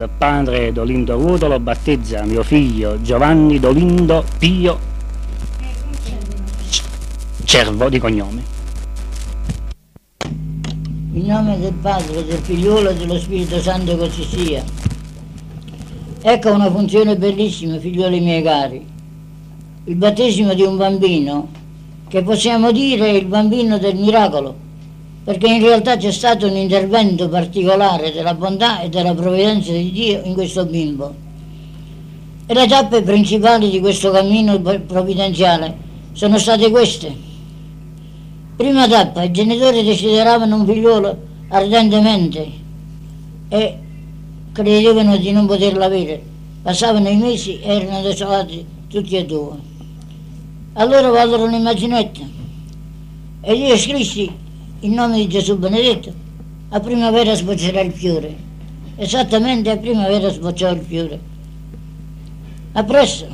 Il padre Dolindo Ruotolo battezza mio figlio Giovanni Dolindo Pio Cervo di cognome. In nome del Padre, del Figliolo e dello Spirito Santo così sia. Ecco una funzione bellissima, figlioli miei cari. Il battesimo di un bambino, che possiamo dire è il bambino del miracolo, perché in realtà c'è stato un intervento particolare della bontà e della provvidenza di Dio in questo bimbo. E le tappe principali di questo cammino provvidenziale sono state queste. Prima tappa, i genitori desideravano un figliolo ardentemente e credevano di non poterlo avere. Passavano i mesi e erano desolati tutti e due. Allora vallero un'immaginetta e io scrissi in nome di Gesù benedetto, a primavera sboccerà il fiore. Esattamente a primavera sbocciò il fiore. Appresso.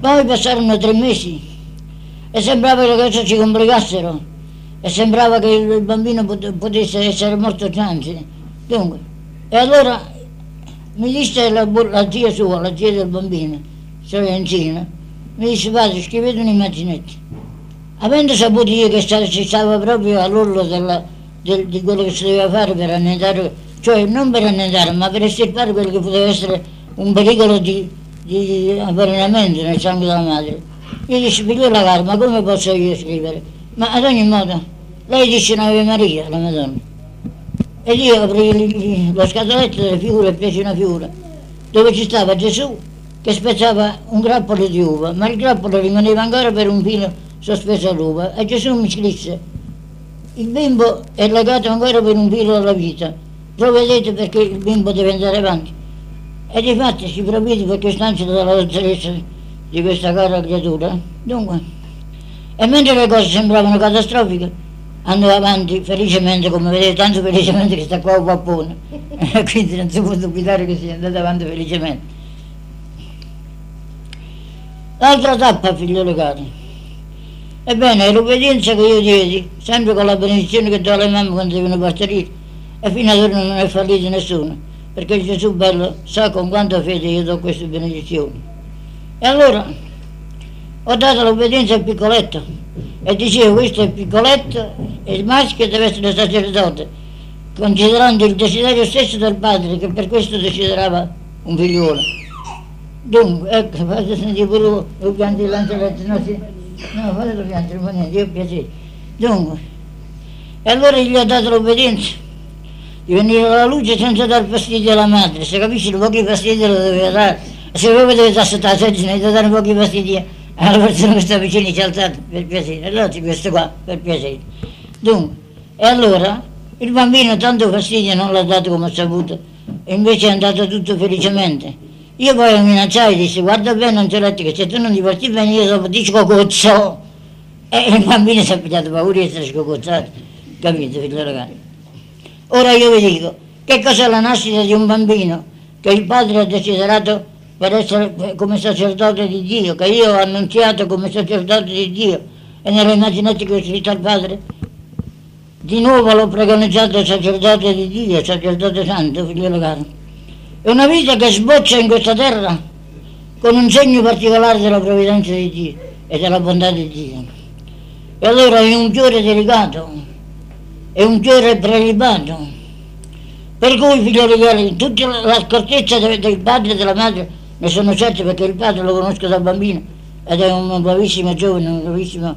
Poi passarono tre mesi e sembrava che le cose ci complicassero e sembrava che il bambino potesse essere morto gianzi. Dunque, e allora mi disse la, la, zia sua, la zia del bambino, Sorrentina, mi disse padre scrivete un'immaginetta Avendo saputo io che si stava proprio all'orlo del, di quello che si doveva fare per annegare, cioè non per annegare, ma per estirpare quello che poteva essere un pericolo di, di avvelenamento nel sangue della madre. Io dissi, figliola cara, ma come posso io scrivere? Ma ad ogni modo, lei disse un'Ave Maria, la Madonna. E io aprì lo scatoletto delle figure e feci una figura, dove ci stava Gesù che spezzava un grappolo di uva, ma il grappolo rimaneva ancora per un filo sospesa l'uva e Gesù mi scrisse il bimbo è legato ancora per un filo alla vita. Provvedete perché il bimbo deve andare avanti. E di fatti si provvede per quest'angelo della dottoressa di questa cara creatura. Dunque e mentre le cose sembravano catastrofiche andò avanti felicemente come vedete tanto felicemente che sta qua un pappone quindi non si può dubitare che sia andato avanti felicemente. L'altra tappa figliolo cari Ebbene, l'obbedienza che io diedi, sempre con la benedizione che do alle mamme quando devono partorire, e fino ad ora non è fallito nessuno, perché Gesù bello sa con quanta fede io do queste benedizioni. E allora ho dato l'obbedienza al piccoletto e dicevo questo è il piccoletto e il maschio deve essere sacerdote, considerando il desiderio stesso del padre che per questo desiderava un figliuolo. Dunque, ecco, fate sentire pure voi pianti l'angeletto, no? Sì. No, fatelo piangere, ma niente, io piacere. Dunque, e allora gli ho dato l'obbedienza di venire alla luce senza dar fastidio alla madre, se capisci, un po' di fastidio lo doveva dare. Se deve stare sotto la seggina, devo dare un po' di fastidio alla persona che sta vicino ci ha alzato, per piacere. Allora questo qua, per piacere. Dunque, e allora il bambino tanto fastidio non l'ha dato come ha saputo, e invece è andato tutto felicemente. Io poi lo minacciai e dissi guarda bene Angelotti che se tu non ti porti bene io dopo ti scocozzo. E il bambino si è pigliato paura di essere scocozzato, capite figlio ragazzi? Ora io vi dico, che cos'è la nascita di un bambino che il padre ha desiderato per essere come sacerdote di Dio, che io ho annunziato come sacerdote di Dio e nelle immaginate che ho scritto al padre? Di nuovo l'ho preconizzato sacerdote di Dio, sacerdote santo, figlio caro. È una vita che sboccia in questa terra con un segno particolare della provvidenza di Dio e della bontà di Dio. E allora è un fiore delicato, è un fiore prelibato. Per cui, figlioli cari, tutta la accortezza del padre e della madre ne sono certi perché il padre lo conosco da bambino ed è un bravissimo giovane, un bravissimo,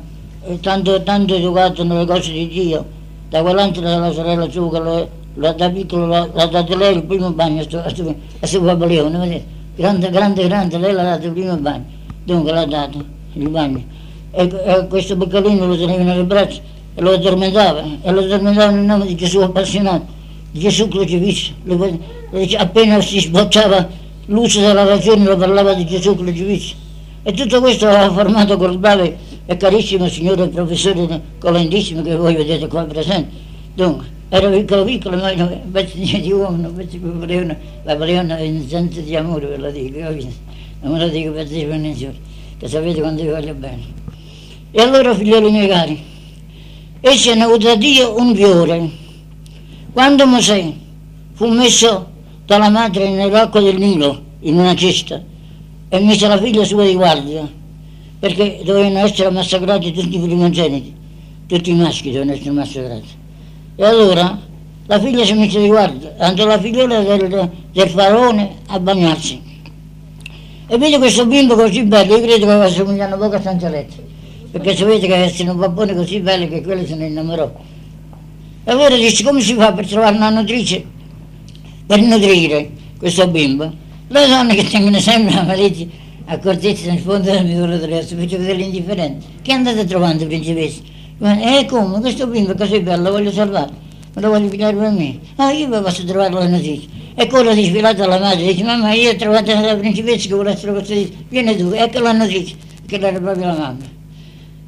tanto, tanto educato nelle cose di Dio, da quell'angelo della sorella sua che lo è da piccolo l'ha dato lei il primo bagno a suo, papaleone, vedete? grande, grande, grande, lei l'ha dato il primo bagno, dunque l'ha dato il bagno. E, e questo boccalino lo teneva nelle braccia e lo addormentava, e lo addormentava nel nome di Gesù appassionato, di Gesù crocifisso. Appena si sbocciava luce della ragione lo parlava di Gesù crocifisso. E tutto questo l'ha formato col bravo e carissimo signore professore Colendissimo che voi vedete qua presente. Dunque, Ero piccolo piccolo, ma invece di uomo, invece volevano, la in senso di amore, ve lo dico? Non me lo dico per dire per nessuno, che sapete quanto vi voglio bene. E allora, figlioli miei cari, esce da Dio un fiore. Quando Mosè fu messo dalla madre nell'acqua del Nilo, in una cesta, e mise la figlia sua di guardia, perché dovevano essere massacrati tutti i primogeniti, tutti i maschi dovevano essere massacrati. E allora la figlia si mise di guardia, andò la figliola del, del faraone a bagnarsi. E vede questo bimbo così bello, io credo che assomigliano poco a Sanzaletta, perché sapete che avessero un babbone così bello che quello se ne innamorò. E allora dice come si fa per trovare una nutrice per nutrire questo bimbo? Le donne che tengono sempre la mariti accortezza nel fondo del mio adesso, faccio vedere l'indifferente. Che andate trovando, principessa? E come? Questo bimbo è così bello, lo voglio salvare me lo voglio pigliare per me. Ah, io posso trovare la notizia. E quello di sfilato alla madre dice, mamma, io ho trovato la principessa che vuole essere custodita. Vieni tu, ecco la notizia, che era proprio la mamma.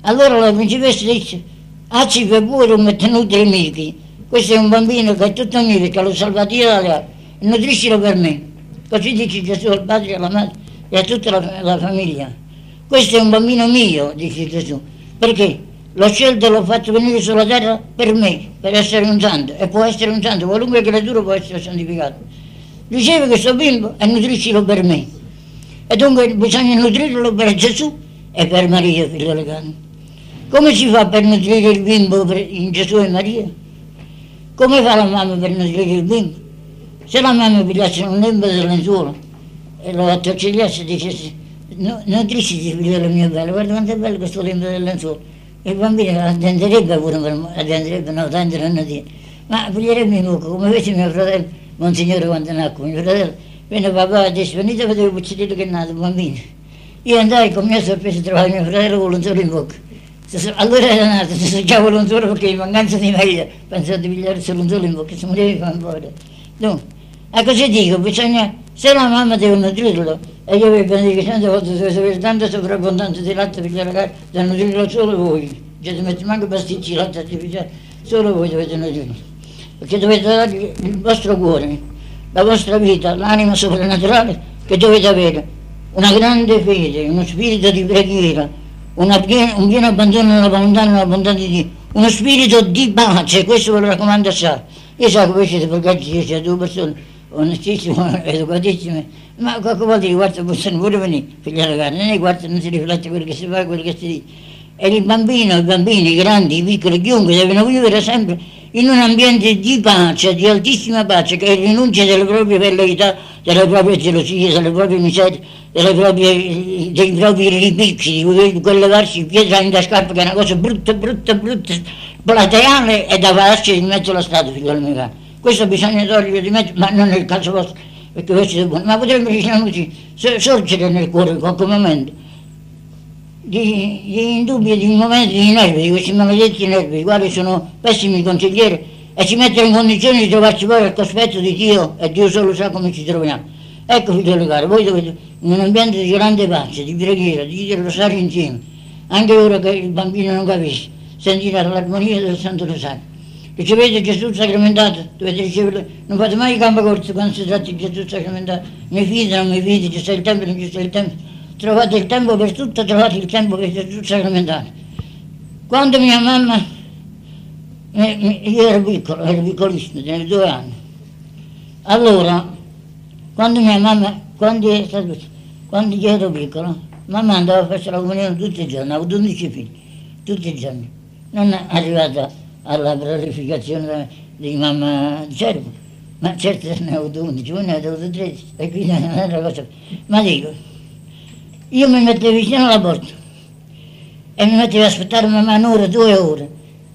Allora la principessa dice, ah, ci per pure un tenuto i miei. Questo è un bambino che è tutto mio, che l'ho salvato io dalle. Nutriscilo per me. Così dice Gesù al padre, alla madre e a tutta la, la famiglia. Questo è un bambino mio, dice Gesù. Perché? L'ho scelto e l'ho fatto venire sulla terra per me, per essere un santo, e può essere un santo, qualunque creatura può essere santificato. Riceve questo bimbo e nutriscilo per me. E dunque bisogna nutrirlo per Gesù e per Maria, figlio cani. Come si fa per nutrire il bimbo in Gesù e Maria? Come fa la mamma per nutrire il bimbo? Se la mamma pigliasse un lembo del lenzuolo e lo attorcigliasse e dicesse no, nutrisciti figlio mio bello, guarda quanto è bello questo lembo del lenzuolo il bambino attenderebbe pure, attenderebbe, no, tanto non dire, ma piglierebbe in bocca, come fece mio fratello, Monsignore quando nacque, mio fratello, venne papà e disse, venite a vedere il cucciolino che è nato, bambino. Io andai con mia sorpresa a trovare mio fratello con un solo in bocca. Allora era nato, si assaggiava un solo perché in mancanza di meglio pensavo di un solo in bocca, si moriva in fuori. Dunque, a così dico, bisogna, se la mamma deve nutrirlo, e io vi benedico volte se avete tanta sovrabbondanza di latte per ragazzi, da nutrirlo solo voi. Cioè, ti metti manco pasticci di latte artificiale, solo voi dovete nutrirlo. Perché dovete dare il vostro cuore, la vostra vita, l'anima soprannaturale che dovete avere. Una grande fede, uno spirito di preghiera, piena, un pieno abbandono nella volontà nella bontà di Dio, uno spirito di pace, questo ve lo raccomando assai. Io so che voi siete pagati, siete due persone onestissimo, educatissimo, ma qualche volta i guardi possono pure venire, figli ragazzi, non è guarda, non si riflette quello che si fa, quello che si dice. E il bambino, i bambini, i grandi, i piccoli, chiunque devono vivere sempre in un ambiente di pace, di altissima pace, che rinuncia delle proprie velleità, delle proprie gelosie, delle proprie miserie, proprie, dei propri ripicci, di quell'levarsi pietra in da scarpa che è una cosa brutta, brutta, brutta, plateale e da farci in mezzo alla strada, figlio mio caro questo bisogna togliere di mezzo, ma non è il caso vostro, perché voi siete buoni, ma potrebbe, diciamo così, sorgere nel cuore in qualche momento di, di indubbi, di momenti di nervi, di questi maledetti nervi, i quali sono pessimi consiglieri e ci mettono in condizione di trovarci poi al cospetto di Dio e Dio solo sa come ci troviamo. Ecco figlioli cari, voi dovete in un ambiente di grande pace, di preghiera, di rosario insieme, anche ora che il bambino non capisce, sentire l'armonia del Santo Rosario. Ricevete Gesù sacramentato, dovete riceverlo, non fate mai gambe corte quando si tratta di Gesù sacramentato, mi fide, non mi fide, ci sta il tempo, non ci sta il tempo, trovate il tempo per tutto, trovate il tempo per Gesù sacramentato. Quando mia mamma, io ero piccolo, ero piccolissimo, avevo due anni, allora, quando mia mamma, quando, è stato, quando io ero piccolo, mamma andava a fare la comunione tutti i giorni, avevo 12 figli, tutti i giorni, non è arrivata alla glorificazione di mamma Cervo, ma certo ne ho avuto 11, voi ne avete avuto 13, e quindi non è una cosa. Ma dico, io mi mettevo vicino alla porta e mi mettevo a aspettare mamma un'ora, due ore,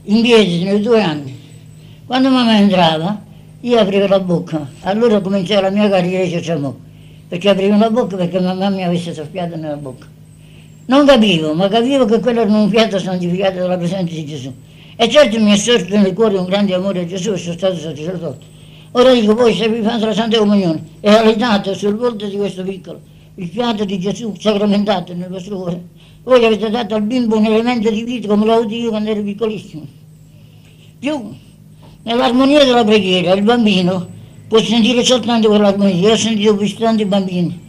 in piedi, nei due anni. Quando mamma entrava, io aprivo la bocca, allora cominciava la mia carriera di sociamo, perché aprivo la bocca perché mamma mi avesse soffiato nella bocca. Non capivo, ma capivo che quello era un fiato santificato dalla presenza di Gesù. E certo mi è sorto nel cuore un grande amore a Gesù e sono stato sacerdote. Ora dico voi se vi fate la Santa Comunione e allenate sul volto di questo piccolo il fiato di Gesù sacramentato nel vostro cuore, voi avete dato al bimbo un elemento di vita come l'ho avuto io quando ero piccolissimo. Più, nell'armonia della preghiera il bambino può sentire soltanto quell'armonia. Io ho sentito più tanti bambini,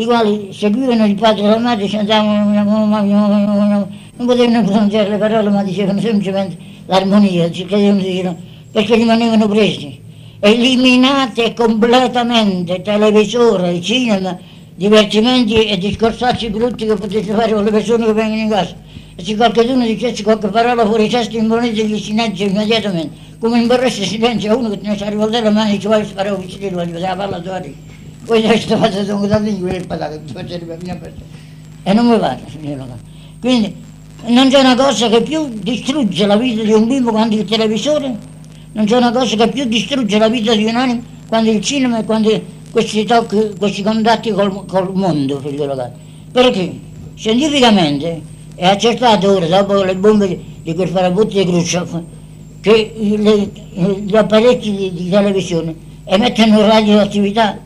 i quali seguivano il padre e la madre, cantavano, non potevano pronunciare le parole, ma dicevano semplicemente l'armonia, cercavano di dire, perché rimanevano presi. eliminate completamente televisore, cinema, divertimenti e discorsacci brutti che potete fare con le persone che vengono in casa. E se qualcuno dicesse qualche parola fuori testa imponete gli silenzio immediatamente, come imborresse silenzio a uno che ne sa rivoltare la mano e vai a sparare un vicino, voglio la palla tua Poi adesso fate un guadagno di quelle patate, ti faccio la mia persona. E non mi parla, signora. Quindi non c'è una cosa che più distrugge la vita di un bimbo quando il televisore, non c'è una cosa che più distrugge la vita di un animo quando il cinema e quando questi tocchi, questi contatti col, col mondo, figliolo caro. Perché scientificamente è accertato ora, dopo le bombe di quel farabutto di Khrushchev, che le, gli apparecchi di, di, televisione emettono radioattività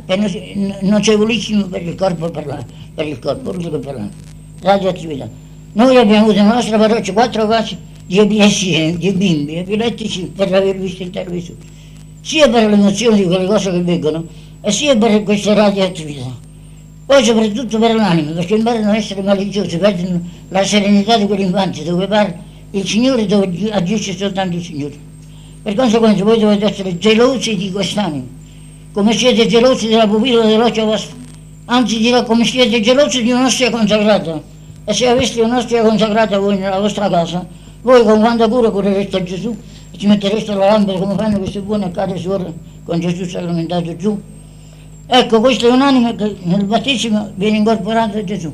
nocevolissime per il corpo per, la, per il corpo, per la radioattività. Noi abbiamo avuto nella nostra parrocchia quattro casi di epilessia, di bimbi epilettici per aver visto il televisore, sia per l'emozione di quelle cose che vengono, e sia per queste radioattività. Poi soprattutto per l'anima, perché imparano a essere maliziosi, perdono la serenità di quell'infanzia dove parla il Signore dove agisce soltanto il Signore. Per conseguenza voi dovete essere gelosi di quest'anima, come siete gelosi della pupilla dell'occhio vostro, anzi dirò come siete gelosi di un'ostia consacrata. E se aveste un'ostia consacrata voi nella vostra casa, voi con quanta cura curereste a Gesù e ci mettereste la lampada come fanno queste buone e care suore con Gesù sacramentato giù Ecco, questa è un'anima che nel battesimo viene incorporata a Gesù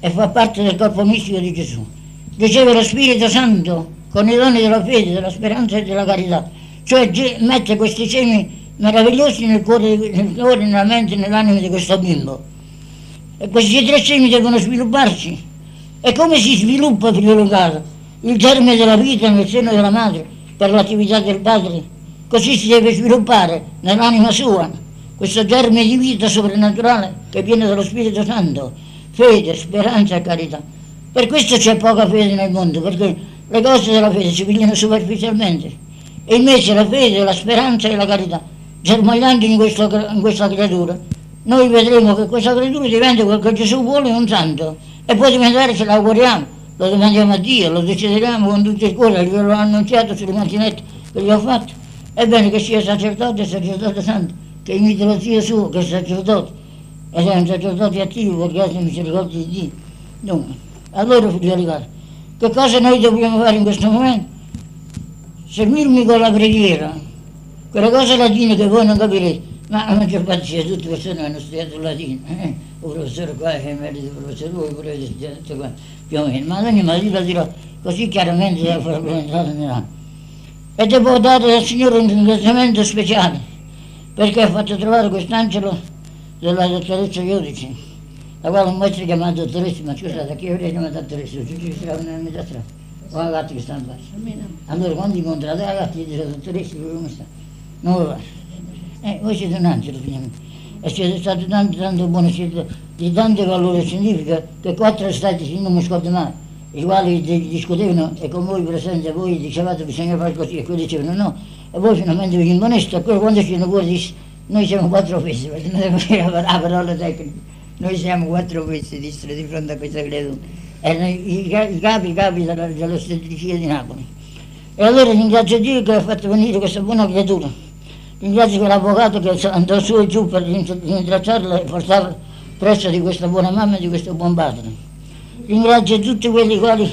e fa parte del corpo mistico di Gesù. Riceve lo Spirito Santo con i doni della fede, della speranza e della carità, cioè mette questi semi meravigliosi nel cuore, nel cuore nella mente e nell'anima di questo bimbo. E questi tre semi devono svilupparsi. E come si sviluppa, figlio caro? Il germe della vita nel seno della madre per l'attività del padre. Così si deve sviluppare nell'anima sua questo germe di vita soprannaturale che viene dallo Spirito Santo, fede, speranza e carità. Per questo c'è poca fede nel mondo, perché le cose della fede si pigliano superficialmente. E invece la fede, la speranza e la carità, germogliando in, questo, in questa creatura, noi vedremo che questa creatura diventa quel che Gesù vuole un santo e può diventare se l'auguriamo, lo domandiamo a Dio, lo desideriamo con tutto il cuore, glielo ho annunziato sulle mattinette che gli ho fatto. È bene che sia sacerdote e sacerdote santo che imita lo zio suo, che è sacerdote, ed è un sacerdote attivo perché ha misericordia di Dio. Dunque, allora figlioli cari, che cosa noi dobbiamo fare in questo momento? Seguirmi con la preghiera, quelle cose latine che voi non capirete, ma la maggior parte di tutte le persone hanno studiato latino, eh? un professore qua, che è merito professore, voi studiato tutto qua, più o meno, ma ogni mattina dirò così chiaramente da far presentare nell'anno. E devo dare al Signore un ringraziamento speciale perché ha fatto trovare quest'angelo della dottoressa Iodici, la quale un maestro chiamato dottoressa, ma scusate, chi avrei chiamato dottoressa? Ci ci sarà una metà strada, o la gatta che sta in basso. Allora quando incontrate la gatta, gli dice dottoressa, come sta? Non lo fa. Eh, voi siete un angelo, finalmente. E siete stati tanto, tanto siete di tanto valore scientifico, che quattro stati, non mi scordo mai, i quali discutevano e con voi presenti, voi dicevate bisogna fare così, e quelli dicevano no, e poi finalmente vi quello quando ci fuori dice, noi siamo quattro pezzi, perché non dire la parola tecnica, noi siamo quattro pezzi di fronte a questa creatura, erano i, i capi, i capi della, dell'ostetricia di Napoli. E allora ringrazio Dio che ha fatto venire questa buona creatura, ringrazio quell'avvocato che andò su e giù per rintracciarla e portarla presso di questa buona mamma e di questo buon padre. Ringrazio tutti quelli quali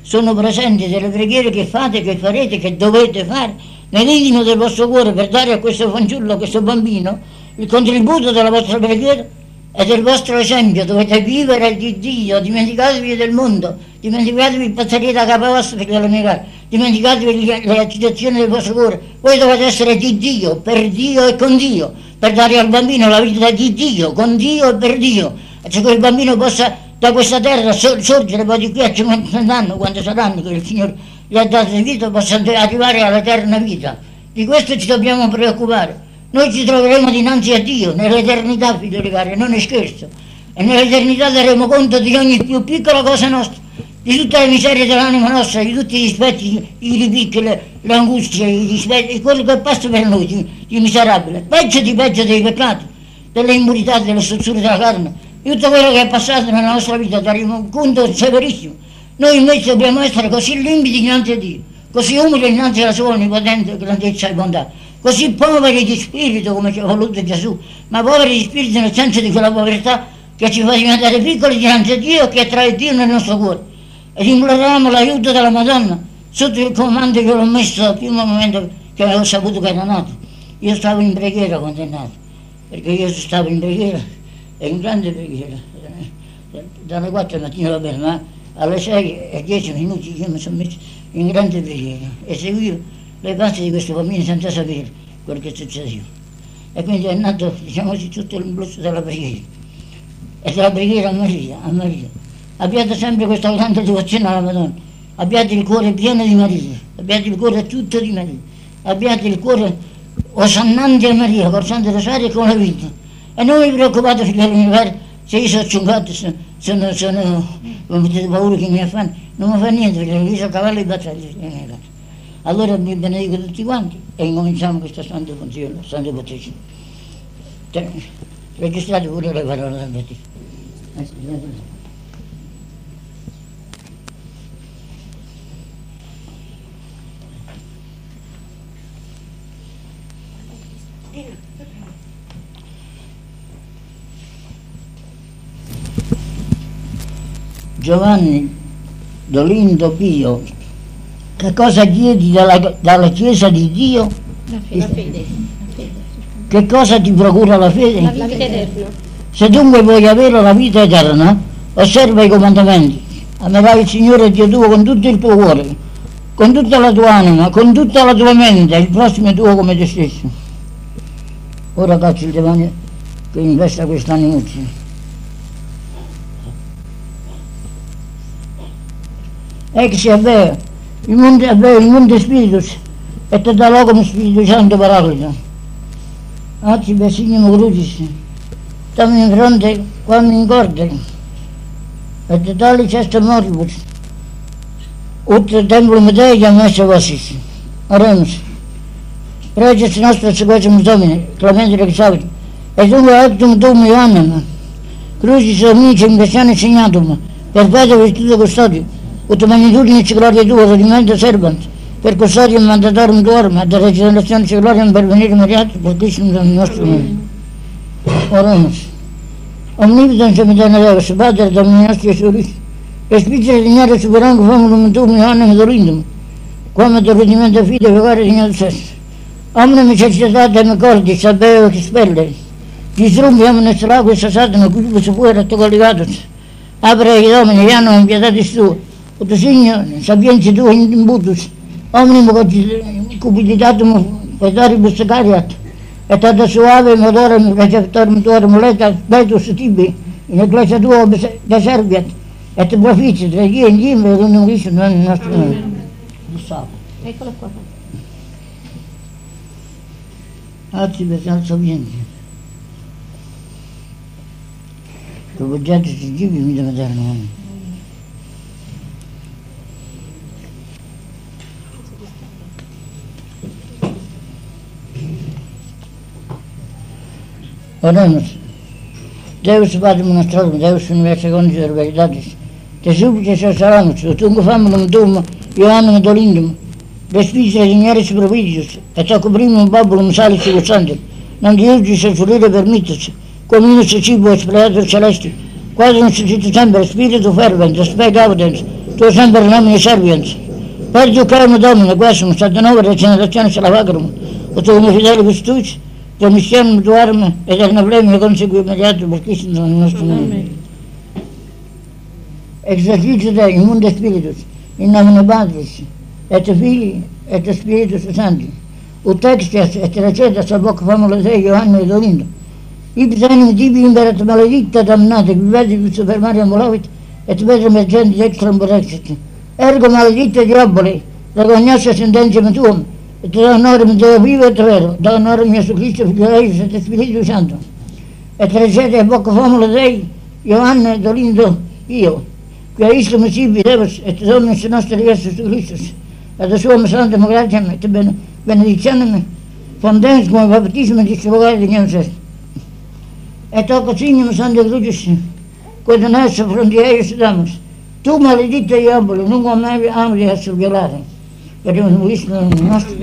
sono presenti delle preghiere che fate, che farete, che dovete fare nell'intimo del vostro cuore per dare a questo fanciullo, a questo bambino, il contributo della vostra preghiera e del vostro esempio. Dovete vivere di Dio, dimenticatevi del mondo, dimenticatevi il passaggio da capo vostro per le mie case, dimenticatevi agitazioni del vostro cuore. Voi dovete essere di Dio, per Dio e con Dio, per dare al bambino la vita di Dio, con Dio e per Dio. E se quel bambino possa da questa terra sorgere poi di qui a 50 anni, quando saranno che il Signore gli ha dato vita possano arrivare all'eterna vita. Di questo ci dobbiamo preoccupare. Noi ci troveremo dinanzi a Dio nell'eternità, figlioli cari, non è scherzo. E nell'eternità daremo conto di ogni più piccola cosa nostra, di tutte le miserie dell'anima nostra, di tutti gli aspetti, i ripicchi, le, angustie, i dispetti, quello che passa per noi di, di miserabile. Peggio di peggio dei peccati, delle impurità, delle strutture della carne, di tutto quello che è passato nella nostra vita, daremo conto severissimo noi invece dobbiamo essere così limpidi dinanzi a Dio, così umili dinanzi alla sua onnipotente grandezza e bontà, così poveri di spirito come ci ha voluto Gesù, ma poveri di spirito nel senso di quella povertà che ci fa diventare piccoli dinanzi a Dio che trae Dio nel nostro cuore. Ed imploriamo l'aiuto della Madonna sotto il comando che l'ho messo dal primo momento che avevo saputo che era nato. Io stavo in preghiera quando è nato, perché io stavo in preghiera, e in grande preghiera. Dalle 4 mattina va bene, ma alle 6 e 10 minuti io mi sono messo in grande preghiera e seguivo le passi di questo bambino senza sapere quello che succedeva. E quindi è nato, diciamo così, tutto l'impulso della preghiera. E della preghiera a Maria, a Maria. Abbiate sempre questa grande devozione alla Madonna. Abbiate il cuore pieno di Maria. Abbiate il cuore tutto di Maria. Abbiate il cuore osannante a Maria, col Santo Rosario e con la vita. E non vi preoccupate, figlioli miei, se io sono ciungato, sono, sono, sono, come avete paura che mi affanno, non mi fa niente, perché io sono cavallo di battaglia. Allora vi benedico tutti quanti e incominciamo questa santa funzione, santo battesimo. Registrate pure le parole del battesimo. Giovanni Dolindo Pio, che cosa chiedi dalla, dalla Chiesa di Dio? La fede. La fede. Che cosa ti procura la fede? La vita eterna. Se dunque vuoi avere la vita eterna, osserva i comandamenti. Amerai il Signore Dio tuo con tutto il tuo cuore, con tutta la tua anima, con tutta la tua mente, il prossimo tuo come te stesso. Ora caccio il demonio che investa quest'animuccio. ex aveva, il mondo Inmunde, beh, inmunde spiritus, et te da locum spiritusante paraclito. Aci besignum crucis, tam in fronte, quam in corde, et talis est moribus, ut templum Deiam esse vasis. Oremus. Preces nostras sequemus Domine, clemente rexavit, et dunque actum tuum Ioannem, crucis omnicem Christiane signatum, perpetua virtute custodium, ut magnitudine gloria tua, rodimento servant, per custodium mandatorum tuorum, ad regenerazione gloriam per venire meriato, per Cristo nel nostro nome. Oremus. Omnipotens e medena Deus, Pater Domini nostri Gesù Cristo, e spicere dignare superango famulum tuum Ioannem dolindum, come del rudimento fide pecare dignare stesso. Omne necessitate me cordi, sapeo che spelle, disrumbi omne strago e satana, qui si può retto collegatus. Apre i domini, iano in pietatis tu, ut signore, sapienza tua in butus, omnimo cupiditatum pedaribus cariat, et ad suave modorem receptorum tuorum leta betus tibi, in ecclesia tua deserviat, et proficit regia in gimbe et unum Cristo nel nostro nome. Eccolo qua. Oggi per alzo vieni. Provoggiato si gibi mi deve dare nome. Oramos. Deus bate nos troncos, Deus não é segundo as verdades. Tesup de seus salamos, o tungo fâmulo dum, Ioanum dolindum. Despisa dinheiros provídeos, até cobrimos um bábulo salis e gostando. Não Deus de seus furidos permitos, como um sucibo espelhado celeste. Quase um sucito sempre, espírito fervente, aspect audens, tu sempre nome serviens. Perdi o carmo domino, guessum, sete nova regenerazione se la vagramo. O tungo fidele vistuci, immediato per Cristo nel nostro nome. Esercizio te in mundo spiritus, in nomine Patris, et Fili, et Spiritus Sancti, ut extias et recetas ab hoc famula te Ioanne et Olindo. Ipsa enim tibi imberat maledicta damnate, vivedi super Maria molavit, et vetrem et genti extram borexit. Ergo maledicta diaboli, Да норм да бива трел, да норм Јесу Христов грај за да те спириту санто. Е трежете Бог во младеј, Јоанна долиндо Ио, која исто му си бидеваш, е те домне се ностер Јесус Христос. А да суваме сан демократијаме, те бенедикцјанаме, фонденскоме баптизме, ти се богајде нјем се. Е толку синјаме сан да кој да нас се фронтијају се дамаш. Тума ледите јаболе, нуго меви амрија се геларе. Violare, per un Cristo nostro.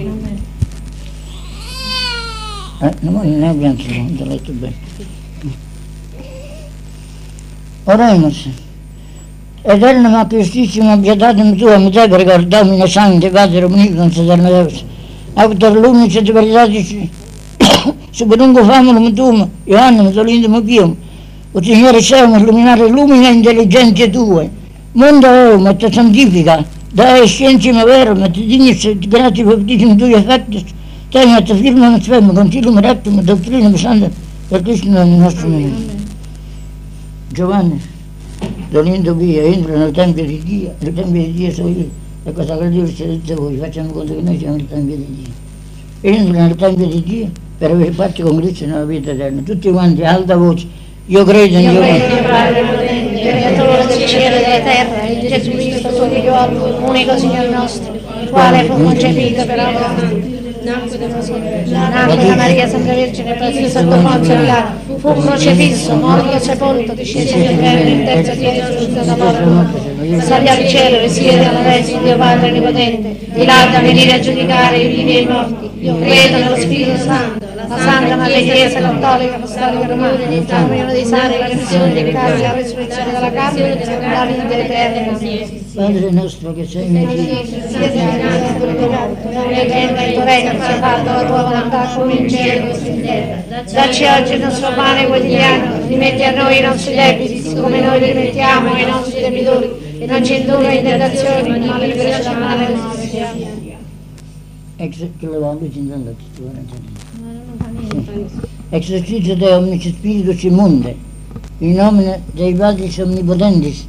Eh, non ne abbiamo letto bene. Oremus, eterna ma piustissima pietatemi tua, misericordia, Domine Santi, Padre, omnipotens, eterna Deus, autor l'unice di verità super lungo famolo tuum, Ioanna, Musolindo, Mupium, o Signore Siamo, illuminare lumina intelligenze tue, mondo eum, et santifica, vero, ma ti dignis, et grati baptismi tui effectus, Tenha te firma non svemme, continuum rectum, dottrina santa, per Cristo nel nostro nome. Giovanni, Dolindo via, entra nel Tempio di Dio, nel Tempio di Dio sono io, e cosa che Dio dice voi, facciamo conto che noi siamo nel Tempio di Dio. Entra nel Tempio di Dio per avere parte con Cristo nella vita eterna. Tutti quanti, alta voce, io credo in Io Dio. credo Padre potente, creatore del cielo e della terra, e in Gesù Suo figliolo, unico Signore nostro, il quale fu concepito per amore. Nacque da Maria Santa Vergine, preso sotto Ponzio Pilato, fu crocifisso, morto, sepolto, disceso all'inferno, il terzo giorno risuscitato dalla morte, salì al cielo e siede alla destra di Dio Padre Onnipotente, di là da venire a giudicare i vivi e i morti. Io credo nello Spirito Santo, la Santa Madre Chiesa Cattolica Apostolica Romana, il comunione dei santi, la redenzione dei peccati, la resurrezione della carne, la vita eterna. Padre nostro che sei in cielo, Sia santificato il tuo nome, venga il tuo regno, sia fatta la tua volontà come in cielo così in terra. Dacci oggi il nostro pane quotidiano, rimetti a noi i nostri debiti, come noi rimettiamo ai nostri debitori, e non ci indurre in tentazione, ma liberaci dal male. ex che le valute in dalla Exercizio de omnici spiritus immunde, in nomine dei Padris omnipotentis,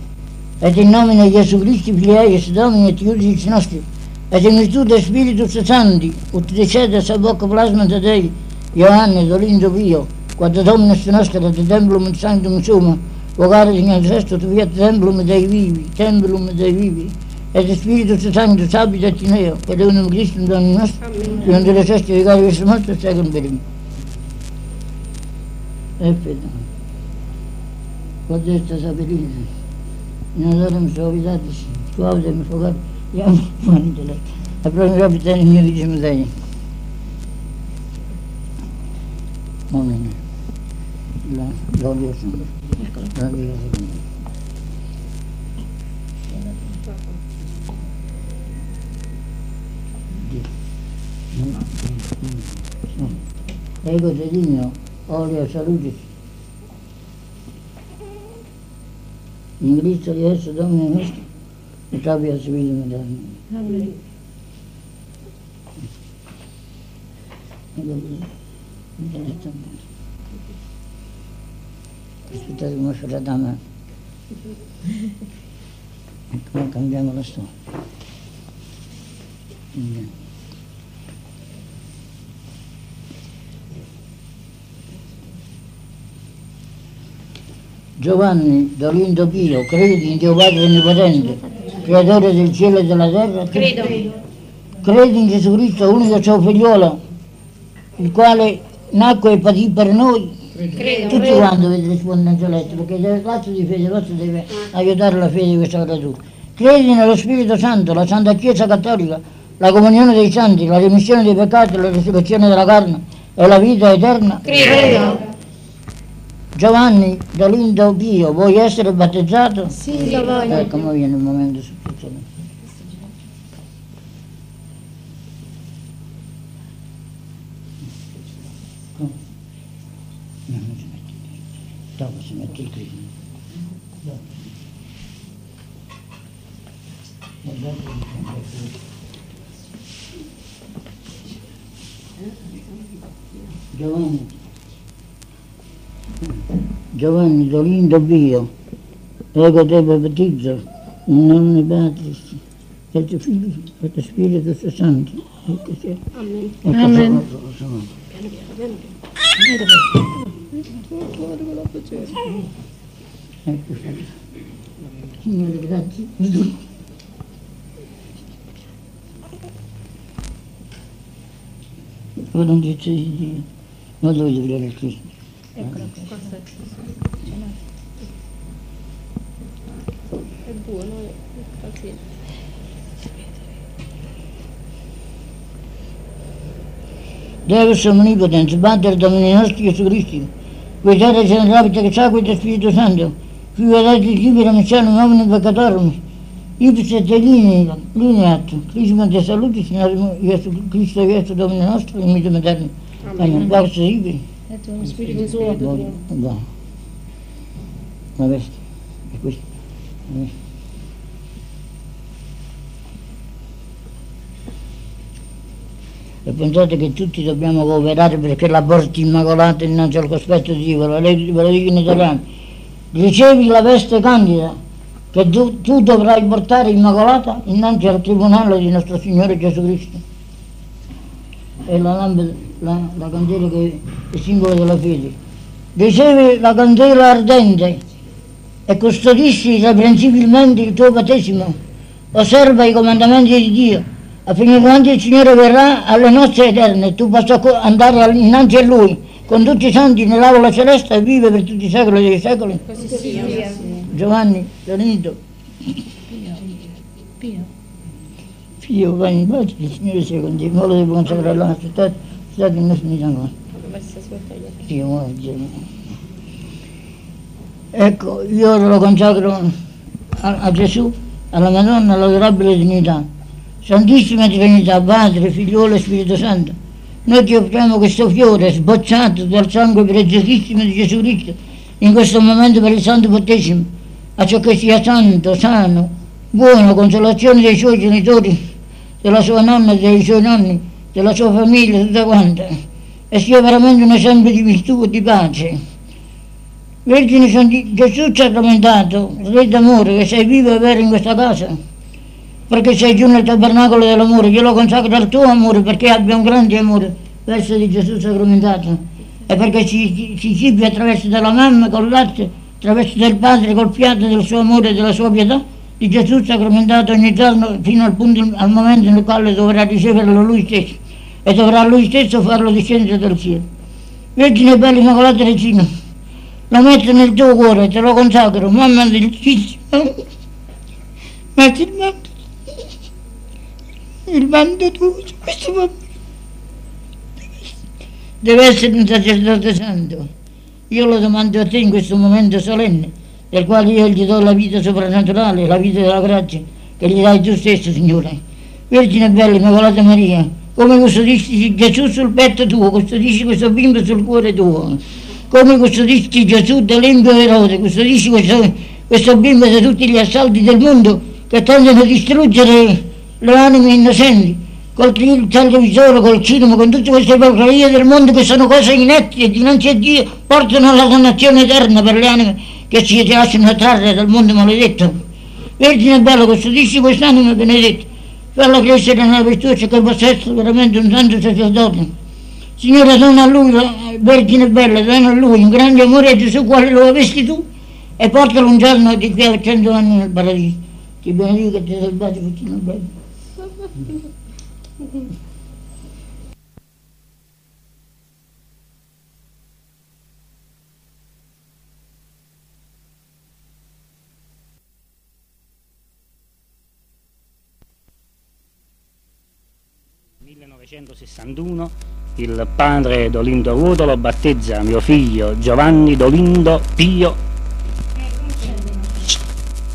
et in nomine Gesù Christi filiaeis Domini et Iudicis nostri, et in virtute Spiritus Sancti, ut decede sub hoc plasma de Dei, Ioanne, Dolindo Pio, quod Dominus nostra et templum sanctum summa, vocare in tu fiat templum Dei vivi, templum Dei vivi, et Spiritus Sanctus habitat in eo, et unum Christum Domini nostro, che non delle ceste vicari verso morte, secum per me. E fede. Quod est sapienza, in adorem suavitatis, suavitem focat, iam manitele. E pro mi capitani mio dicem Dei. Amen. La gloria Signore. La gloria Signore. Ego te digno, olio salutis. In Cristo Gesù Domine nostro, et abbia subito medaglia. Aspettate come fa la dama. Ecco, cambiamo la storia. Andiamo. Giovanni Dolindo Pio, credi in Dio Padre Onnipotente, creatore del cielo e della terra? Credo. Credi in Gesù Cristo, unico suo figliolo, il quale nacque e patì per noi? Credo. Tutti quanti dovete rispondere in celeste, perché lazzo di fede vostra deve aiutare la fede di questa creatura. Credi nello Spirito Santo, la Santa Chiesa Cattolica, la comunione dei santi, la remissione dei peccati, la risurrezione della carne e la vita eterna? Credo. Giovanni Dolindo Pio, vuoi essere battezzato? Sì, lo voglio. Ecco, ma viene il momento su Cristo. Dopo si mette il. E Cristo. Giovanni. Giovanni Dolindo Pio, ego te battizzo, in nome Patris, e tuo Figlio, e tuo Spirito Santo. Ecco sia. Amen. Ecco, Amen. Ecco, sono. Signore, grazie. Ora non dice di Dio, ma dove vedere il Cristo? È buono, pazienza. Deus omnipotens, Pater Domini nostri Gesù Cristo, guidare generabile che sa guida Spirito Santo, figlio dati libera missione uomini peccatorum, ipse et linea, lineat, crisma de salutis, Signore Gesù Cristo, Gesù Domini nostro, in mito eterno. Amen. Verso ibi. E tu, Spirito. Buono. Da. La veste. E questo. La. E pensate che tutti dobbiamo cooperare perché l'aborto immacolato innanzi al cospetto di Dio, ve lo ve lo dico in italiano. Ricevi la veste candida che tu, tu dovrai portare immacolata innanzi al tribunale di nostro Signore Gesù Cristo. E la lampada, la, la candela che è il simbolo della fede. Ricevi la candela ardente e custodisci irreprensibilmente il tuo battesimo. Osserva i comandamenti di Dio affinché quando il Signore verrà alle nozze eterne tu possa andare innanzi a Lui con tutti i santi nell'aula celeste e vive per tutti i secoli dei secoli. Giovanni, Leonito, Pio. figlio, vai in pace, il Signore sia con te, volo di consacrare la nostra con Dio, muore Gesù. Ecco, io lo consacro a, a Gesù, alla Madonna, all'adorabile Trinità, Santissima Trinità, Padre, Figliolo e Spirito Santo. Noi ti offriamo questo fiore sbocciato dal sangue preziosissimo di Gesù Cristo in questo momento per il Santo Battesimo, a ciò che sia santo, sano, buono, consolazione dei suoi genitori, della sua nonna, dei suoi nonni, della sua famiglia, tutta quanta, e sia veramente un esempio di virtù e di pace. Vergine Santi, Gesù ci ha rammentato, Re d'amore, che sei vivo e vero in questa casa, perché sei giù nel tabernacolo dell'amore, io lo consacro al tuo amore perché abbia un grande amore verso di Gesù sacramentato e perché ci, ci cibi attraverso della mamma col latte, attraverso del Padre col fiato del suo amore e della sua pietà, di Gesù sacramentato ogni giorno fino al, punto, al momento nel quale dovrà riceverlo lui stesso e dovrà lui stesso farlo discendere dal cielo. Vergine bella Immacolata Regina, lo metto nel tuo cuore, te lo consacro, mamma dolcissima, metti il manto, il manto tuo questo bambino. Deve essere un sacerdote santo. Io lo domando a te in questo momento solenne, del quale io gli do la vita soprannaturale, la vita della grazia, che gli dai tu stesso, Signore. Vergine bella, Immacolata Maria, come custodisci Gesù sul petto tuo, custodisci questo bimbo sul cuore tuo, come custodisci Gesù dall'empio Erode, custodisci questo, questo bimbo da tutti gli assalti del mondo che tendono a distruggere le anime innocenti, col televisore, col cinema, con tutte queste porcherie del mondo che sono cose inetti e dinanzi a Dio portano alla dannazione eterna per le anime che si lasciano attrarre dal mondo maledetto. Vergine bella, custodisci quest'anima benedetta, falla crescere nella virtù che possa essere veramente un santo sacerdote. Signore, dona a lui, la Vergine bella, dona a lui un grande amore a Gesù quale lo avesti tu e portalo un giorno di qui a cento anni nel paradiso. Ti benedico e ti salvati tutti i 1961 il padre Dolindo Ruotolo battezza mio figlio Giovanni Dolindo Pio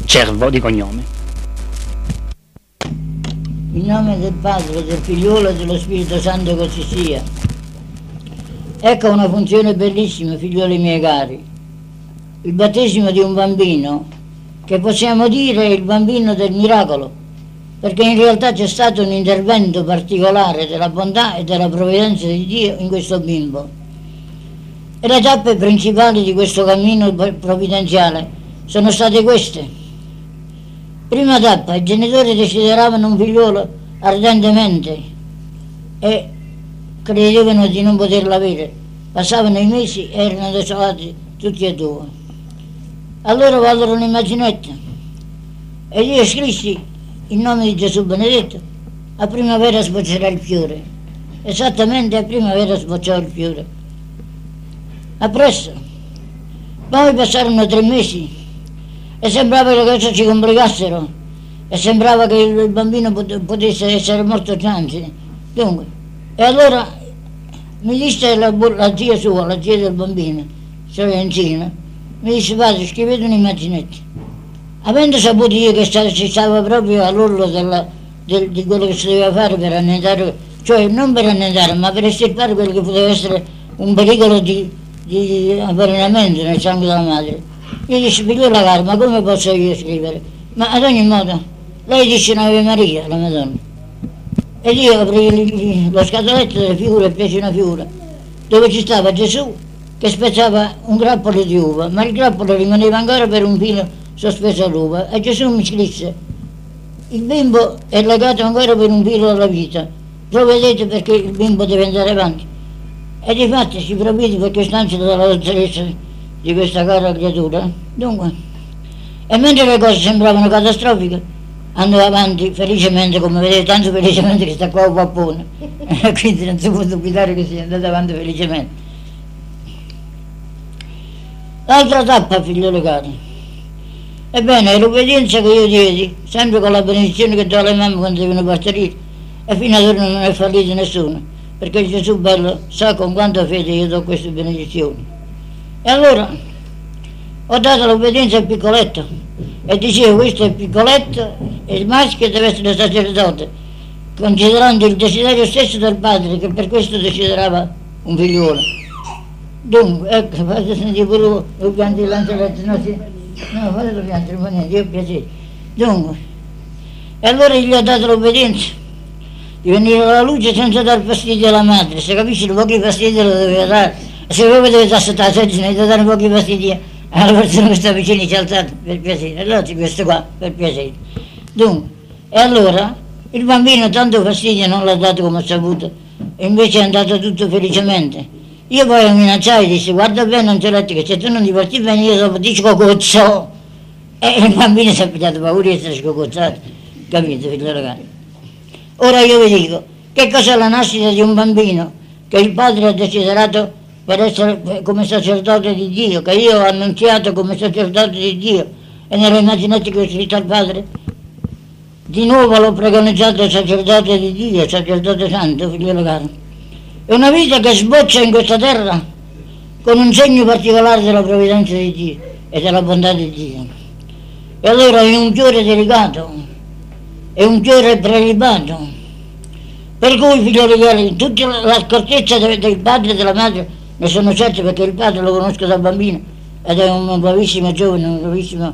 Cervo di cognome. In nome del Padre, del Figliolo e dello Spirito Santo così sia. Ecco una funzione bellissima, figlioli miei cari. Il battesimo di un bambino, che possiamo dire è il bambino del miracolo, perché in realtà c'è stato un intervento particolare della bontà e della provvidenza di Dio in questo bimbo. E le tappe principali di questo cammino provvidenziale sono state queste. Prima tappa, i genitori desideravano un figliolo ardentemente e credevano di non poterlo avere. Passavano i mesi e erano desolati tutti e due. Allora vallero un'immaginetta e io scrissi in nome di Gesù benedetto a primavera sboccerà il fiore. Esattamente a primavera sbocciò il fiore. Appresso. Poi passarono tre mesi e sembrava che le cose si complicassero e sembrava che il bambino pot- potesse essere morto già. Dunque, e allora mi disse la, la zia sua, la zia del bambino, Sorrentino, mi disse padre scrivete un'immaginetta. Avendo saputo io che si stava proprio all'orlo del, di quello che si doveva fare per annegare, cioè non per annegare, ma per estirpare quello che poteva essere un pericolo di, di avvelenamento nel sangue della madre. Io dissi, figliola cara, ma come posso io scrivere? Ma ad ogni modo, lei dice un'Ave Maria, la Madonna. Ed io aprì lo scatoletto delle figure e feci una figura, dove ci stava Gesù che spezzava un grappolo di uva, ma il grappolo rimaneva ancora per un filo sospeso all'uva. E Gesù mi scrisse, il bimbo è legato ancora per un filo alla vita, provvedete perché il bimbo deve andare avanti. E di fatti si provvede perché stanzia dalla dottoressa di questa cara creatura. Dunque, e mentre le cose sembravano catastrofiche, andò avanti felicemente, come vedete, tanto felicemente che sta qua un pappone. Quindi non si può dubitare che sia andato avanti felicemente. L'altra tappa, figliolo cari. Ebbene, l'obbedienza che io diedi, sempre con la benedizione che do alle mamme quando devono partorire, e fino ad ora non è fallito nessuno, perché Gesù bello sa con quanta fede io do queste benedizioni. E allora ho dato l'obbedienza al piccoletto e dicevo questo è il piccoletto e il maschio deve essere sacerdote, considerando il desiderio stesso del padre che per questo desiderava un figliuolo. Dunque, ecco, fate sentire pure voi, pianti l'angeletto, no, sì. No, piangere, ma niente, io piacere. Dunque, e allora gli ho dato l'obbedienza di venire alla luce senza dar fastidio alla madre, se capisci, pochi fastidio lo doveva dare, se voi dovete aspettare la seggina e dare pochi fastidi alla persona che sta vicino ci alzate, per piacere, allora sì, questo qua, per piacere. Dunque, e allora il bambino tanto fastidio non l'ha dato come ha saputo, invece è andato tutto felicemente. Io poi lo minacciai e dissi guarda bene Angelotti che se tu non ti porti bene io ti scocozzo. E il bambino si è pigliato paura di essere scocozzato, capite figlio ragazzi? Ora io vi dico, che cos'è la nascita di un bambino che il padre ha desiderato per essere come sacerdote di Dio, che io ho annunziato come sacerdote di Dio e nelle immaginette che ho scritto al padre? Di nuovo l'ho preconizzato sacerdote di Dio, sacerdote santo, figlio caro. È una vita che sboccia in questa terra con un segno particolare della provvidenza di Dio e della bontà di Dio. E allora è un fiore delicato, è un fiore prelibato. Per cui, figlioli cari, tutta l'accortezza del padre e della madre ne sono certo perché il padre lo conosco da bambino ed è un bravissimo giovane, un bravissimo,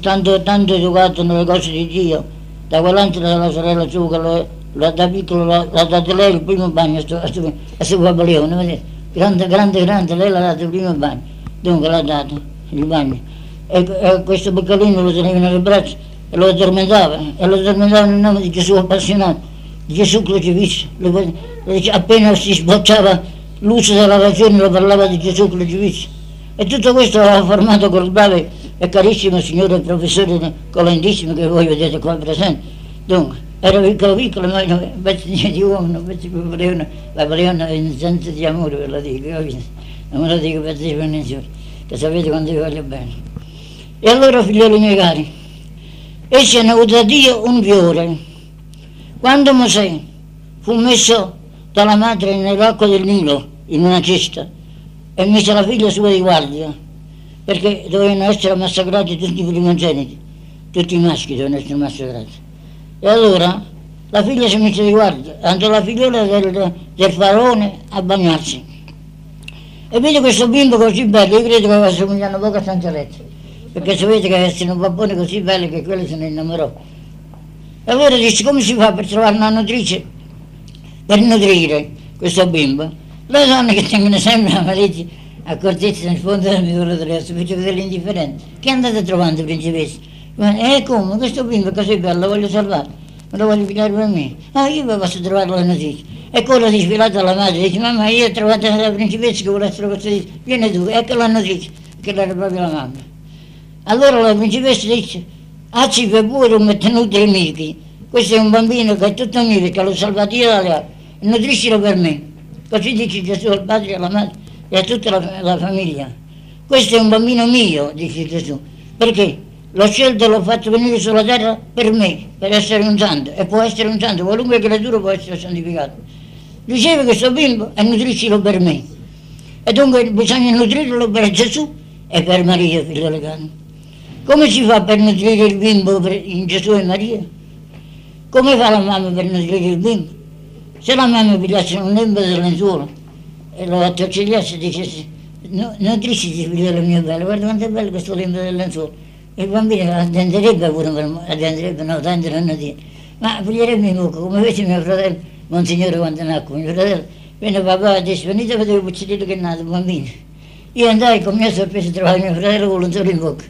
tanto, tanto educato nelle cose di Dio, da quell'anno della sorella sua che lo la, da piccolo l'ha, dato lei il primo bagno a suo, papaleone, grande, grande, grande, lei l'ha dato il primo bagno, dunque l'ha dato il bagno. E, e questo boccalino lo teneva nelle braccia e lo addormentava, e lo addormentava nel nome di Gesù appassionato, di Gesù crocifisso. Appena si sbocciava l'uso della ragione lo parlava di Gesù crocifisso. E tutto questo l'ha formato col bravo e carissimo signore professore Colendissimo che voi vedete qua presente. Dunque, Ero piccolo piccolo, ma invece di uomo, invece volevano, la volevano in senso di amore, ve lo dico? Non me lo dico per dire per nessuno, che sapete quanto vi voglio bene. E allora, figlioli miei cari, essi hanno avuto da Dio un fiore. Quando Mosè fu messo dalla madre nell'acqua del Nilo, in una cesta, e mise la figlia sua di guardia, perché dovevano essere massacrati tutti i primogeniti, tutti i maschi dovevano essere massacrati. E allora la figlia si mise di guardia, andò la figliola del, del faraone a bagnarsi. E vede questo bimbo così bello, io credo che assomigliano poco a Sanzaletto, perché sapete che essere un pappone così bello che quello se ne innamorò. E allora disse come si fa per trovare una nutrice per nutrire questo bimbo? Le donne che tengono sempre la malizia accortezza nel fondo del mio adesso, invece dell'indifferente, che andate trovando principessa? E eh, come? Questo bimbo così bello, lo voglio salvare, me lo voglio pigliare per me. Ah, io posso trovare la notizia. E quello si sfilato alla madre, dice, mamma, io ho trovato la principessa che vuole essere custodita, vieni tu, ecco la notizia, che era proprio la mamma. Allora la principessa dice, ah ci per pure un tenuto i miei, questo è un bambino che è tutto mio, che l'ho salvato io dalle acque, nutriscilo per me. Così dice Gesù al padre, alla madre e a tutta la, la famiglia. Questo è un bambino mio, dice Gesù. Perché? L'ho scelto e l'ho fatto venire sulla terra per me, per essere un santo, e può essere un santo, qualunque creatura può essere santificato. riceve questo bimbo e nutriscilo per me. E dunque bisogna nutrirlo per Gesù e per Maria, figlio cani. Come si fa per nutrire il bimbo in Gesù e Maria? Come fa la mamma per nutrire il bimbo? Se la mamma pigliasse un lembo del lenzuolo e lo attorcigliasse e dicesse no, nutrisciti figliolo mio bello, guarda quanto è bello questo lembo del lenzuolo. Il bambino attenderebbe pure, per, attenderebbe, no, tanto non dire. Ma piglierebbe in bocca, come fece mio fratello, Monsignore quando nacque, mio fratello, venne papà e disse venite a vedere il cucciolino che è nato, bambino. Io andai con mia sorpresa a trovare mio fratello con l'unzolo in bocca.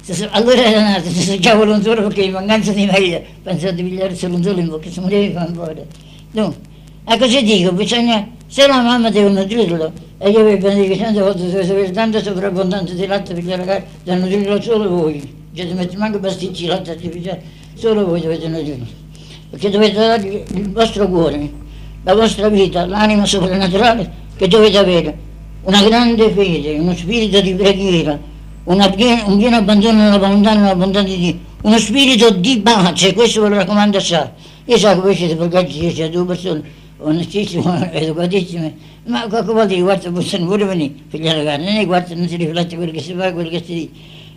Se Allora era nato, si assaggiava l'unzolo perché in mancanza di meglio pensavo di pigliarsi l'unzolo in bocca, si moriva in fuori. Dunque, a cosa dico? Bisogna, se la mamma deve nutrirlo, e io benedico tante volte dovete avere tanta sovrabbondanza di latte per gli ragazzi, da nutrirlo solo voi. Già ti metti manco pasticci di latte artificiale, solo voi dovete nutrirlo. Perché dovete dargli il vostro cuore, la vostra vita, l'anima soprannaturale che dovete avere. Una grande fede, uno spirito di preghiera, piena- un pieno abbandono alla volontà e alla bontà di Dio, uno spirito di pace, questo ve lo raccomando assai. Io so che voi siete pagati, siete due persone onestissime, educatissime, ma qualche volta i quarti possono pure venire, figli ragazzi, non è quarti non si riflette quello che si fa, quello che si dice.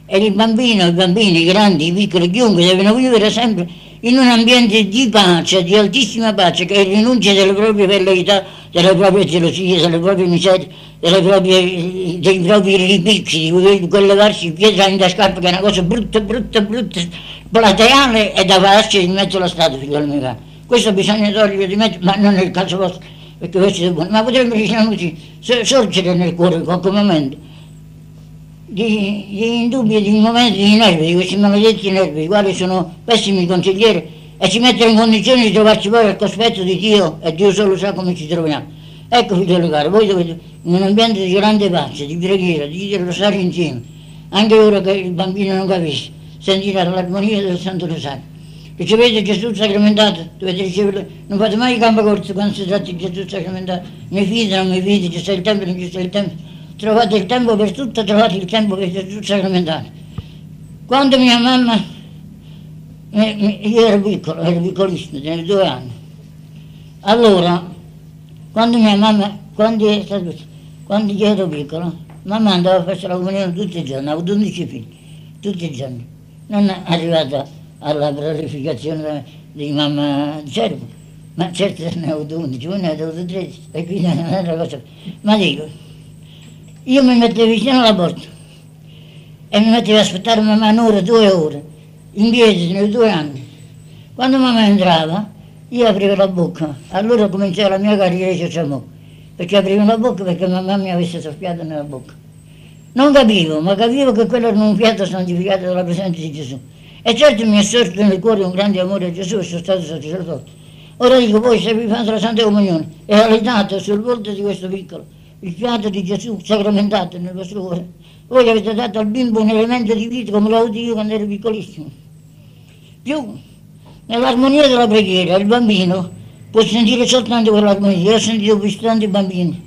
E il bambino, i bambini, i grandi, i piccoli, chiunque devono vivere sempre in un ambiente di pace, di altissima pace, che rinuncia delle proprie velleità, delle proprie gelosie, delle proprie miserie, proprie, dei propri ripicci, di collevarsi pietra in da scarpa, che è una cosa brutta, brutta, brutta, plateale e da farci in mezzo alla strada, figlio mio caro. Questo bisogna togliere di mezzo, ma non è il caso vostro, perché voi siete buoni. Ma potrebbe, diciamo così, so- sorgere nel cuore in qualche momento di, di indubbi, di momenti di nervi, di questi maledetti nervi, i quali sono pessimi consiglieri e ci mettono in condizione di trovarci poi al cospetto di Dio e Dio solo sa come ci troviamo. Ecco, figlioli cari, voi dovete, in un ambiente di grande pace, di preghiera, di rosario insieme, anche ora che il bambino non capisce, sentire l'armonia del Santo Rosario. Ricevete Gesù sacramentato, dovete riceverlo, non fate mai gambe corte quando si tratta di Gesù sacramentato, mi fidi, non mi fidi, sta il tempo, non sta il tempo, trovate il tempo per tutto, trovate il tempo per Gesù sacramentato. Quando mia mamma, eh, io ero piccolo, ero piccolissimo, tenevo due anni, allora, quando mia mamma, quando, è stato- quando io ero piccolo, mamma andava a fare la comunione tutti i giorni, avevo 11 figli, tutti i giorni, non è arrivata alla glorificazione di mamma Cervo, ma certo ne ho avuto 11, poi ne ho avuto 13, e quindi non è una cosa. Ma dico, io mi mettevo vicino alla porta e mi mettevo a aspettare mamma un'ora, due ore, in piedi, nei due anni. Quando mamma entrava, io aprivo la bocca, allora cominciava la mia carriera di ciamò, perché aprivo la bocca perché mamma mi avesse soffiato nella bocca. Non capivo, ma capivo che quello era un fiato santificato dalla presenza di Gesù. E certo mi è sorto nel cuore un grande amore a Gesù e sono stato sacerdote. Ora dico, voi se vi fate la Santa Comunione e allenate sul volto di questo piccolo il fiato di Gesù sacramentato nel vostro cuore, voi avete dato al bimbo un elemento di vita come l'ho avuto io quando ero piccolissimo. Più, nell'armonia della preghiera, il bambino può sentire soltanto quell'armonia. Io ho sentito più tanti bambini,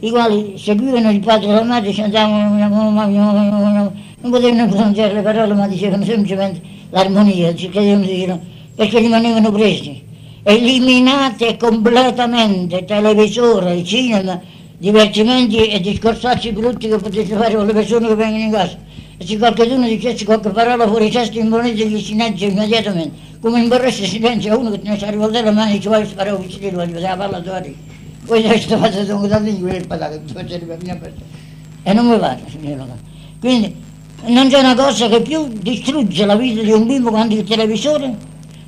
i quali seguivano il padre e la madre, cantavano, non potevano pronunciare le parole, ma dicevano semplicemente l'armonia, cercavano di dire, perché rimanevano presi. Eliminate completamente televisore, cinema, divertimenti e discorsacci brutti che potete fare con le persone che vengono in casa. E se qualcuno dicesse qualche parola fuori testa, imponetegli silenzio immediatamente, come imborreste silenzio a uno che te ne sa rivoltare la mano e ci vuole sparare un piccino, voglio dire, parla tua Voi siete fatti un grande di quel patato, che facete per mia persona. E non mi pare, signor. Quindi non c'è una cosa che più distrugge la vita di un bimbo quando il televisore,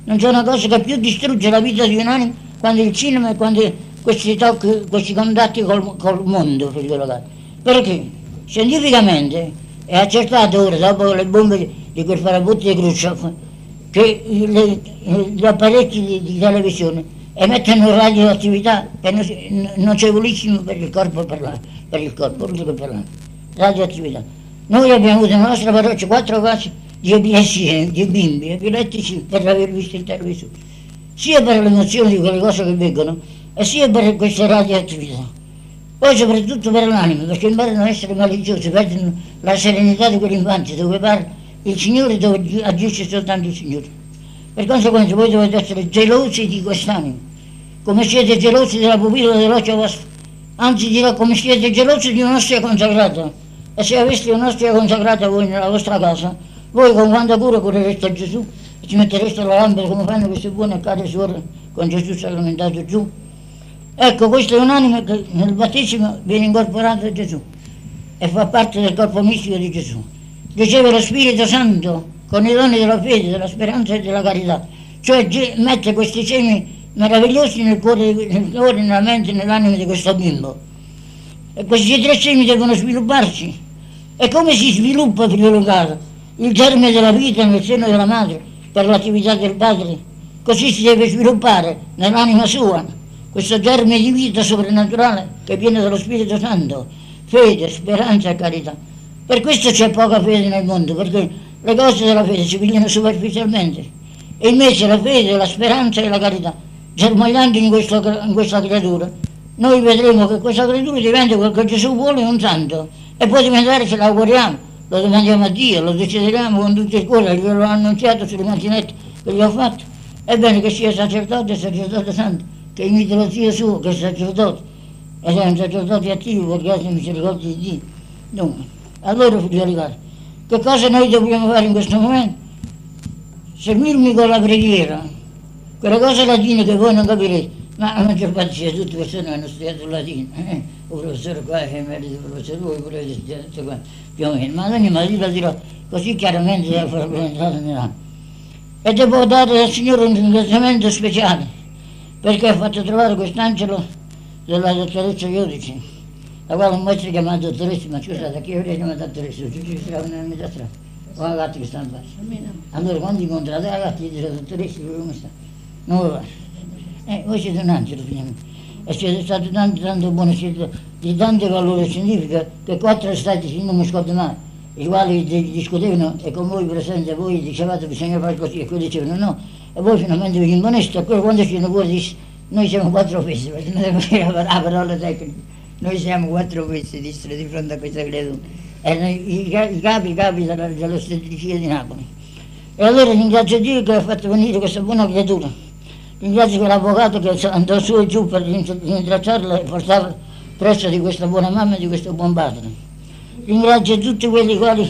non c'è una cosa che più distrugge la vita di un animo quando il cinema e quando questi tocchi, questi contatti col, col mondo. Perché scientificamente è accertato ora, dopo le bombe di quel farabutto di Khrushchev, che le- gli apparecchi di, di televisione emettono radioattività nocevolissime per il corpo per, la, per il corpo, per la radioattività. Noi abbiamo avuto nella nostra parrocchia quattro casi di epilepsie, di bimbi epilettici per aver visto il televisore, sia per l'emozione di quelle cose che vengono e sia per queste radioattività. Poi soprattutto per l'anima, perché imparano a essere maliziosi, perdono la serenità di quell'infanzia dove parla il Signore, dove agisce soltanto il Signore. Per conseguenza voi dovete essere gelosi di quest'anima, come siete gelosi della pupilla dell'occhio vostro, anzi dirò come siete gelosi di un'ostia consacrata. E se aveste un'ostia consacrata voi nella vostra casa, voi con quanta cura curereste a Gesù e ci mettereste la lampada come fanno queste buone care suore con Gesù sacramentato giù. Ecco, questa è un'anima che nel battesimo viene incorporata a Gesù e fa parte del corpo mistico di Gesù. Riceve lo Spirito Santo con i doni della fede, della speranza e della carità, cioè mette questi semi meravigliosi nel cuore, nel cuore, nella mente e nell'anima di questo bimbo. E questi tre semi devono svilupparsi. E come si sviluppa, figlio caro? Il germe della vita nel seno della madre per l'attività del padre. Così si deve sviluppare nell'anima sua questo germe di vita soprannaturale che viene dallo Spirito Santo, fede, speranza e carità. Per questo c'è poca fede nel mondo, perché le cose della fede si pigliano superficialmente. E invece la fede, la speranza e la carità, germogliando in, questo, in questa creatura, noi vedremo che questa creatura diventa quel che Gesù vuole un santo e può diventare, ce l'auguriamo, lo domandiamo a Dio, lo desideriamo con tutto il cuore, glielo ho annunziato sulle macchinette che gli ho fatto. È bene che sia sacerdote e sacerdote santo, che imita lo zio suo, che è sacerdote, ed è un sacerdote attivo perché ha misericordia di Dio. Dunque, allora figlioli cari, che cosa noi dobbiamo fare in questo momento? Seguirmi con la preghiera, quelle cose latine che voi non capirete, ma la maggior parte di tutte le persone hanno studiato il latino, eh? Il professore qua, il merito del professore, voi pure avete studiato tutto qua, più o meno, ma ogni ma io la dirò così chiaramente da far entrare nell'anima. E devo dare al Signore un ringraziamento speciale, perché ha fatto trovare quest'angelo della dottoressa Iodici, la quale un maestro chiamato dottoressa, ma scusate, che io le chiamato dottoressa, ci ci sarà una metà strada, o la gatta che sta in basso. Allora quando incontrate la gli dite dottoressa, come sta? Non lo fa. Eh, voi siete un angelo, finalmente. E siete stati tanto, tanto buoni, siete di tanto valore scientifico che quattro stati, non mi scordo i quali di- discutevano e con voi presenti, voi dicevate bisogna fare così e quelli dicevano no, e voi finalmente vi imponeste, e quello quando ci fuori disse, noi siamo quattro pezzi, perché non devo dire la la parola tecnica, noi siamo quattro pezzi, dissero di fronte a questa creatura, erano i, i ca- i capi, i capi della, dell'ostetricia di Napoli. E allora ringrazio Dio che ha fatto venire questa buona creatura. Ringrazio quell'avvocato che andò su e giù per rintracciarla e portarla presso di questa buona mamma e di questo buon padre. Ringrazio tutti quelli quali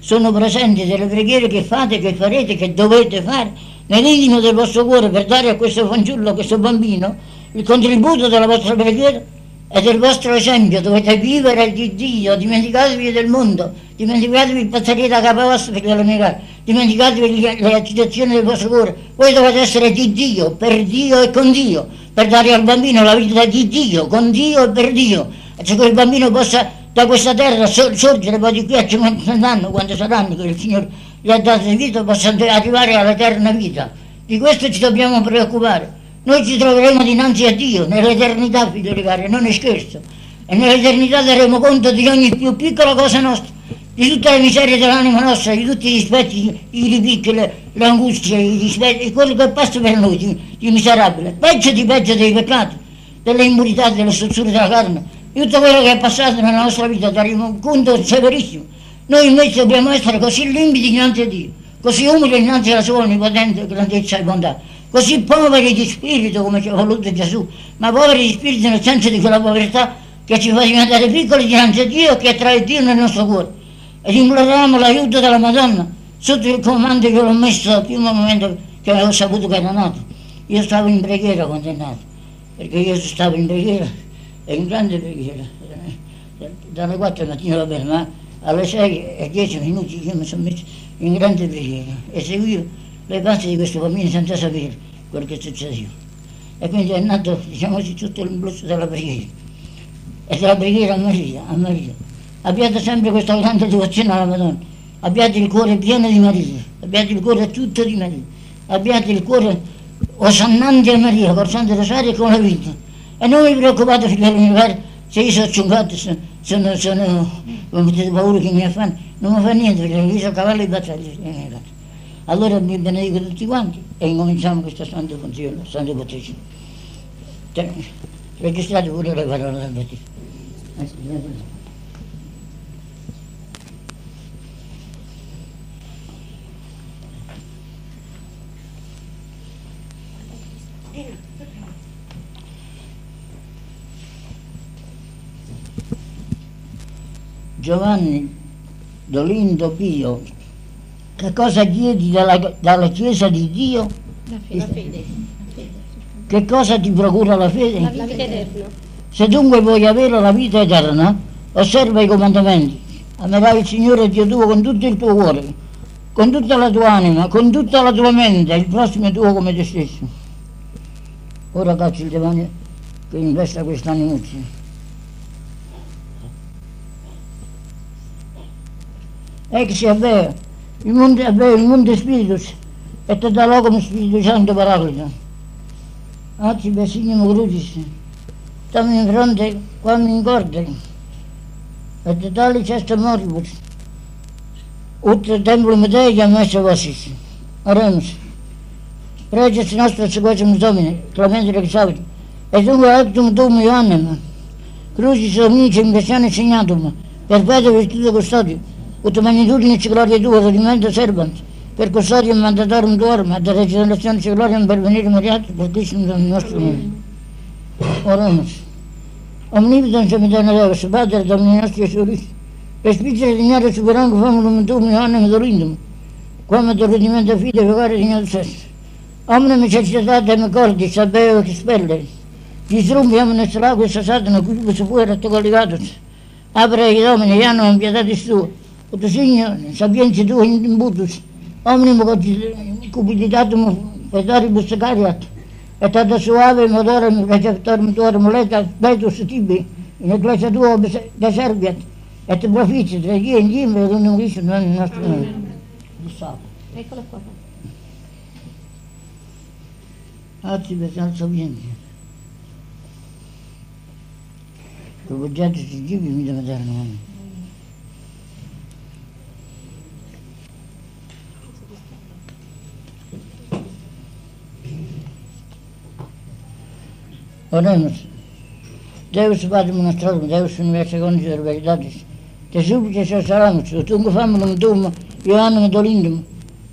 sono presenti delle preghiere che fate, che farete, che dovete fare nell'intimo del vostro cuore per dare a questo fanciullo, a questo bambino, il contributo della vostra preghiera e del vostro esempio. Dovete vivere di Dio, dimenticatevi del mondo, dimenticatevi il passaggio da capo vostro per le mie case, dimenticatevi le, agitazioni del vostro cuore. Voi dovete essere di Dio, per Dio e con Dio, per dare al bambino la vita di Dio, con Dio e per Dio. E se quel bambino possa da questa terra sor- sorgere poi di qui a 50 anni, quando saranno che il Signore gli ha dato di vita, possa arrivare all'eterna vita. Di questo ci dobbiamo preoccupare. Noi ci troveremo dinanzi a Dio nell'eternità, figlioli cari, non è scherzo. E nell'eternità daremo conto di ogni più piccola cosa nostra, di tutte le miserie dell'anima nostra, di tutti i dispetti, i ripicchi, le, angustie, i dispetti, quello che passa per noi di, di miserabile. Peggio di peggio dei peccati, delle impurità, delle strutture della carne, di tutto quello che è passato nella nostra vita, daremo un conto severissimo. Noi invece dobbiamo essere così limpidi dinanzi a Dio, così umili dinanzi alla sua onnipotente grandezza e bontà, così poveri di spirito come ci ha voluto Gesù, ma poveri di spirito nel senso di quella povertà che ci fa diventare piccoli dinanzi a Dio e che attrae Dio nel nostro cuore. Ed imploriamo l'aiuto della Madonna sotto il comando che l'ho messo dal primo momento che avevo saputo che era nato. Io stavo in preghiera quando è nato, perché io stavo in preghiera, e in grande preghiera, dalle 4 mattina va bene, ma alle 6 e 10 minuti io mi sono messo in grande preghiera e seguivo le parti di questo bambino senza sapere quello che succedeva. E quindi è nato, diciamo così, tutto l'impulso della preghiera. E della preghiera a Maria, a Maria. Abbiate sempre questa grande devozione alla Madonna. Abbiate il cuore pieno di Maria. Abbiate il cuore tutto di Maria. Abbiate il cuore osannante a Maria, col Santo Rosario e con la vita. E non vi preoccupate, figlioli miei, se io sono ciungato, sono, sono, sono, come potete paura che mi affanno, non mi fa niente, perché io sono cavallo di battaglia. Allora vi benedico tutti quanti e incominciamo questa santa funzione, battesimo. Cioè, Registrate pure le parole del battesimo. Giovanni Dolindo Pio, che cosa chiedi dalla, dalla Chiesa di Dio? La fede. La fede. Che cosa ti procura la fede? La vita eterna. Se dunque vuoi avere la vita eterna, osserva i comandamenti. Amerai il Signore Dio tuo con tutto il tuo cuore, con tutta la tua anima, con tutta la tua mente, il prossimo tuo come te stesso. Ora caccio il demonio che investa quest'animuccia. Ex avveo, il mondo avveo, il mondo spiritus, e te dà come Spirito Santo Paraclito. Per Signore Crucis, stiamo in fronte quando in corte, e te tali cesto moribus, ut che ha messo vostris. Oremus. Preces nostras sequacimus Domine, clemente rexavit, et dunque actum tuum Ioannem, crucis omnice in versione segnatum, perpetua virtute custodio, ut magnitudine gloria tua, rodimento servant, per custodium mandatorum tuorum, ad regenerazione gloriam per venire moriat, per Cristo nostro nome. Oremus. Omnipotens Deus, Pater Domini nostri Gesù Cristo, e spicere dignare superanco famulum tuum Ioannem dolindum, quam te rudimento fide vecare dignare stesso. Omne necessitate me cordi, sapeo che spelle, disrumbi omne strago e satana, qui se fuera te colligatus. Apre i domini, iano in pietatis tua, ut signo, sapienzi tua in imbutus, omnimo cupiditatum pedaribus cariat, et ad suave modorem receptorum tuorum leta betus tibi, in ecclesia tua deserviat, et proficit regia in gimbe, et unum risum nel nostro nome. Eccolo qua. Oggi per alzo vieni. Provoggiato si gibi mi deve dare Olur? Musun? Deus bade-me nos trolmos, Deus universo agonis verbalidades, te súbite salamus, ut ungu famulum dum, Ioannum dolindum,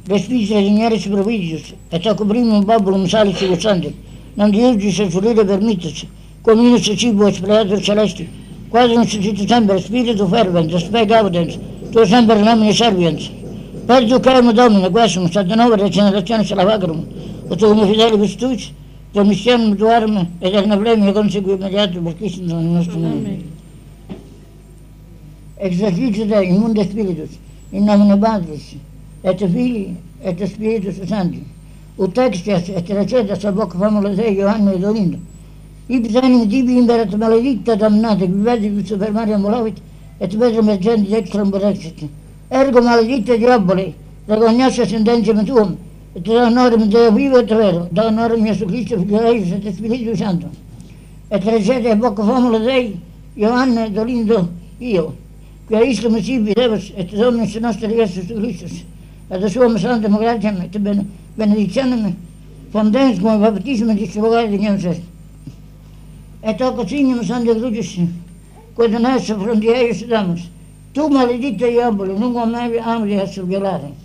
despisre dignares providius, et acubrimum babulum salis gustandum, non diurgis et furire permittus, cominus et cibo et preatur celesti, quadrum suscitus semper spiritu fervens, spe gaudens, tuo semper nomine serviens, per ducem Domine, quesum, sed de nova regenerationis lavagrum, ut ungu fidelibus tuis, promissionum tuarum, et eterna premia consegui immediato per Cristo nel nostro nome. Exercicio Dei, in mundo spiritus, in nomine Patris, et Filii, et Spiritus Sancti, ut extias et recedas ab hoc famula Dei Ioanne et Olindo, ipse anim tibi imperat maledicta damnate, vivedi super Maria molavit, et Petrum et genti extram borexit. Ergo maledicta diaboli, Тоа норм да ја бива тведо, да норм Јасу Христов да грај за те спили душанто. Е тречете Боков омладеј, да Јоанне Долиндо Ио, која искаме си бидеваш, е тоа се ностар Јасус Христос. А да суваме сан демократијаме, те бенедицијанаме, фонденскоме, баптизме, ти се богаја да нјем се. Е тоа кога синјаме сан да глуѓеше, кој да не се фронтијају се дамаш. Тума лидите јаболе, нуго меви амри јасу геларе.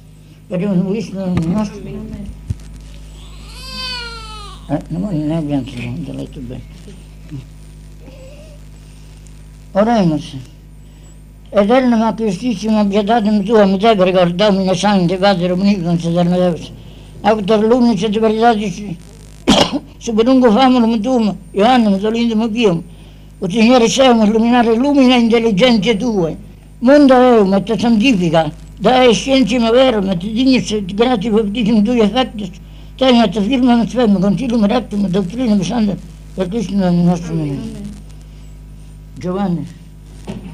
Per un Cristo nostro. Eh, non ne abbiamo letto bene. Oremus. Eterna ma Christissima pietatem tua, misericor, Domine Sancte, Pater Omnipotens, eterna Deus, autor luminis et veritatis, superungo famulum tuum, Ioannum, solindum pium, ut Signore seum illuminare lumina intelligentia tue, mundo eum et santifica, verum et dignis et gratis baptism tui effectus, teim et firmam spem, concilium rectum et doctrinam sanctam, per Cristo nel nostro nome. Giovanni,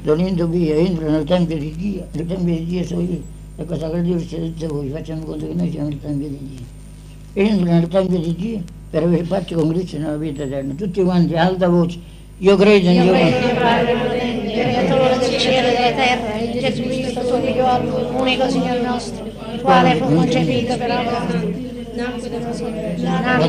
Dolindo via, entra nel Tempio di Dio, nel Tempio di Dio sono io, e cosa che Dio ci ha detto voi, facciamo conto che noi siamo nel Tempio di Dio. Entra nel Tempio di Dio per avere parte con Cristo nella vita eterna, tutti quanti, alta voce, io credo in Io Dio. potente, creatore del cielo e della terra, in Gesù Cristo, suo figliolo, unico Signore nostro, il quale fu concepito per amore. Nacque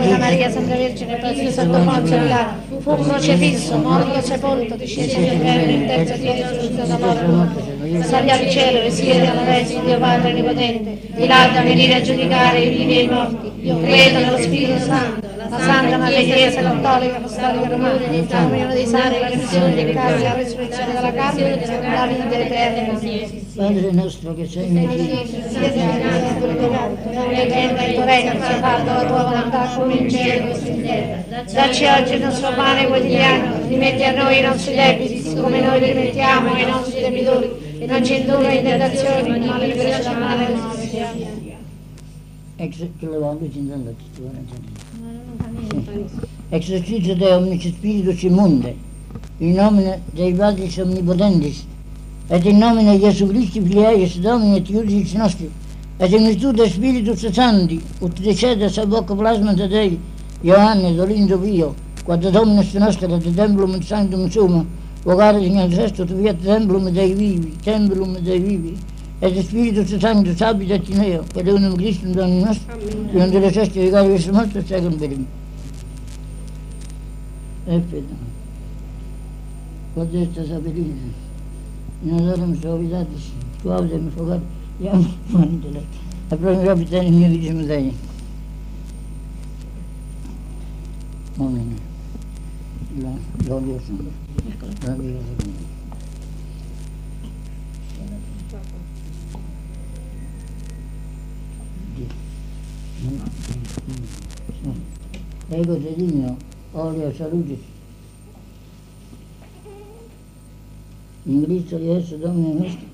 da Maria Santa Vergine, preso sotto Ponzio Pilato, fu crocifisso, morto e sepolto, discese nel cielo il terzo giorno giunto da morte. Salì al cielo e siede alla destra di Dio Padre Onnipotente, di là da venire a giudicare i vivi e i morti. Io credo nello Spirito Santo, la Santa Madre Chiesa Cattolica Apostolica Romana, comunione dei santi, la redenzione dei peccati, la resurrezione della carne e la vita eterna. Padre nostro che sei nei cieli, Sia santificato il tuo nome, venga il tuo regno, sia fatta la tua volontà come in cielo così in terra. Dacci oggi il nostro pane quotidiano, rimetti a noi i nostri debiti, come noi rimettiamo ai nostri debitori, e non ci indurre in tentazione, ma liberaci dal male. ex che lo vanno dicendo Exercizio de omnici spiritus immunde, in nomine Dei Padris Omnipotentis, et in nomine Gesù Christi Filiaeis Domini et Iudicis nostri, et in virtute Spiritus Sancti, ut decede sa bocca plasmata Dei, Ioanne, Dolindo Pio, quod Dominus nostra et templum sanctum sum, vocare in sesto tu fiat templum Dei vivi, templum Dei vivi, et Spiritus Sanctus habitat in eo, per unum Christum Domini nostro, che non delle ceste di cari verso nostro, secum per me. E fede. Codesta sapienza, in adorem suavitatis, suavem fogar, iam mandele. A primi capitani mio diciamo dai. Amen. La gloria sono. La gloria sono. Ego te digno, olio salutis. In Cristo Gesù Domine nostro,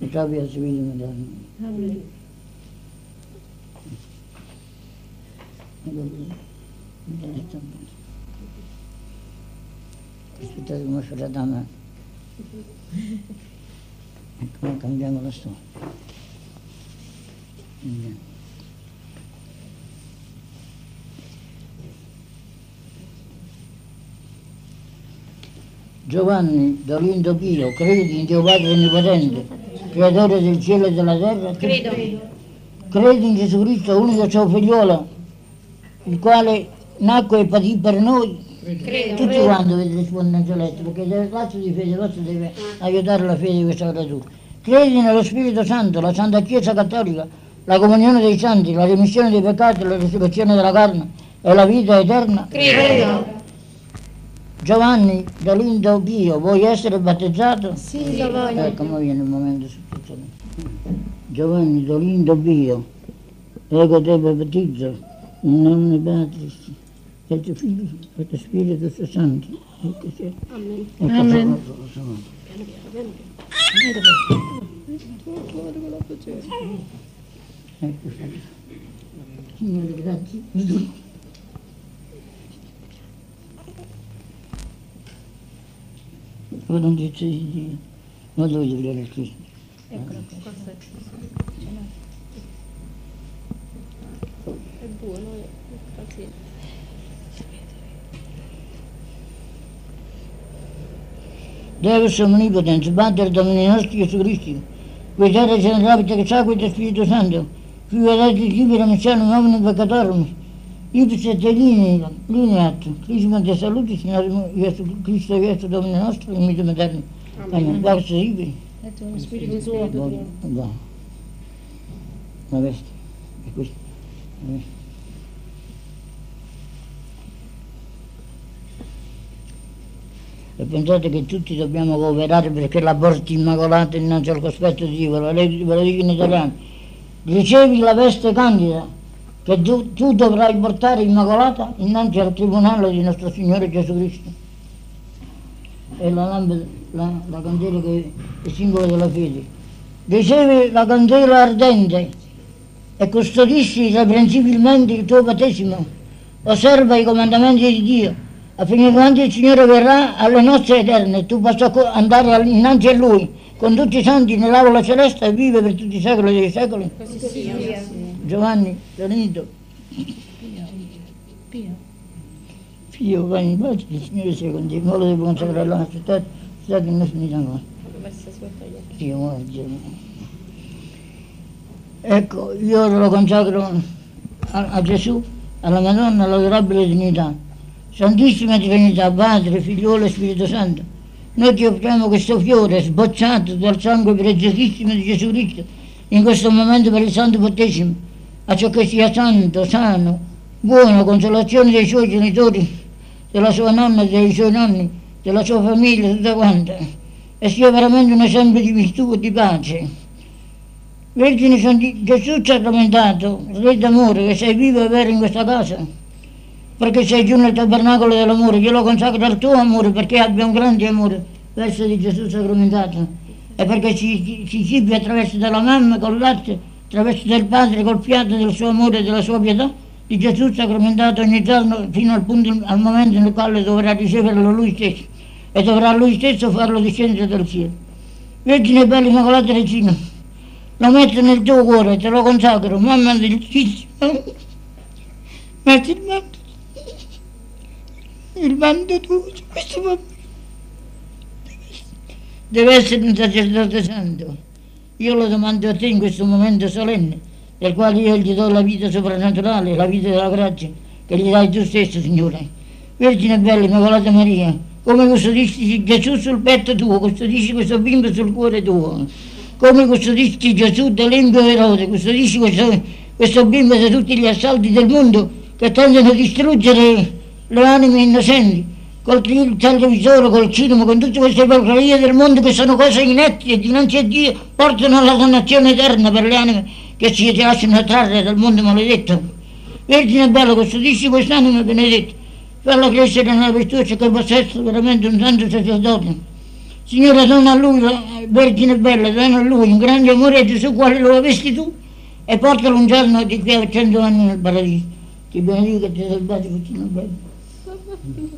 et abbia civile medaglia. Aspettate come fa la dama. Ecco, Giovanni Dolindo Pio, credi in Dio Padre Onnipotente, creatore del cielo e della terra? Credo. Credi in Gesù Cristo, unico suo figliolo, il quale nacque e patì per noi? Credo. Tutti quanti dovete rispondere letto, perché il lazzo di fede vostra deve aiutare la fede di questa creatura. Credi nello Spirito Santo, la Santa Chiesa Cattolica, la comunione dei santi, la remissione dei peccati, la risurrezione della carne e la vita eterna? Credo. Giovanni Dolindo Pio, vuoi essere battezzato? Sì, lo voglio. Ecco, ma viene il momento successivo. Giovanni Dolindo Pio, ego te battezzo, in nome Patris, e tuo Figlio, e tuo Spirito Santo. Ecco c'è. Amen. Ecco, Amen. sono- sono- Ecco, Signore. Signore, grazie. Dio, ma dove vedere il Cristo? È buono, grazie. Deus omnipotens, Pater Domini nostri Gesù Cristo, guidare generabile che sa questo Spirito Santo, figlio dati libera messiano nomine peccatorum, ipse te linea, lineat, crisma de salute, Signore Gesù Cristo, Gesù Domini nostro, in mito eterno. Amen. Grazie liberi. E tu, Spirito Santo. Va. La veste. E questo. La veste. E pensate che tutti dobbiamo cooperare perché la porti immacolata innanzi al cospetto di Dio, ve lo dico in italiano. Ricevi la veste candida che tu, tu dovrai portare immacolata innanzi al tribunale di nostro Signore Gesù Cristo. E la lampada, la, la candela che è il simbolo della fede. Ricevi la candela ardente e custodisci irreprensibilmente il tuo battesimo. Osserva i comandamenti di Dio affinché quando il Signore verrà alle nozze eterne tu possa andare innanzi a Lui con tutti i santi nell'aula celeste e vive per tutti i secoli dei secoli. Così sia. Giovanni, Leonido, Figlio, vai in pace, il Signore sia con te, molto di consacrare la nostra città, città che non finita ancora. Dio, muore. Ecco, io lo consacro a, a Gesù, alla Madonna, all'adorabile Trinità. Santissima Trinità, Padre, Figliolo e Spirito Santo, noi ti offriamo questo fiore sbocciato dal sangue preziosissimo di Gesù Cristo in questo momento per il santo battesimo, a ciò che sia santo, sano, buona consolazione dei suoi genitori, della sua nonna, dei suoi nonni, della sua famiglia, tutta quanta, e sia veramente un esempio di virtù e di pace. Vergine San Gesù sacramentato, Re d'amore, che sei vivo e vero in questa casa, perché sei giù nel tabernacolo dell'amore, io lo consacro al tuo amore perché abbia un grande amore verso di Gesù sacramentato e perché ci, ci cibi attraverso della mamma col latte, attraverso del Padre col fiato del suo amore e della sua pietà, di Gesù sacramentato ogni giorno fino al, punto, al momento nel quale dovrà riceverlo lui stesso e dovrà lui stesso farlo discendere dal cielo. Vergine bella Immacolata Regina, lo metto nel tuo cuore, te lo consacro, mamma dolcissima, metti il manto, il manto tuo questo bambino. Deve essere un sacerdote santo. Io lo domando a te in questo momento solenne, del quale io gli do la vita soprannaturale, la vita della grazia, che gli dai tu stesso, Signore. Vergine bella, Immacolata Maria, come custodisci Gesù sul petto tuo, custodisci questo bimbo sul cuore tuo, come custodisci Gesù dall'empio Erode, custodisci questo, questo bimbo da tutti gli assalti del mondo che tendono a distruggere le anime innocenti col televisore, col cinema, con tutte queste porcherie del mondo che sono cose inetti e dinanzi a Dio portano alla dannazione eterna per le anime che si lasciano trarre dal mondo maledetto. Vergine bella, custodisci quest'anima benedetta, falla crescere nella virtù che possa essere veramente un santo sacerdote. Signore, dona a lui, Vergine bella, dona a lui un grande amore a Gesù quale lo avesti tu e portalo un giorno di qui a cento anni nel paradiso. Ti benedico e ti salvati, cucina bella.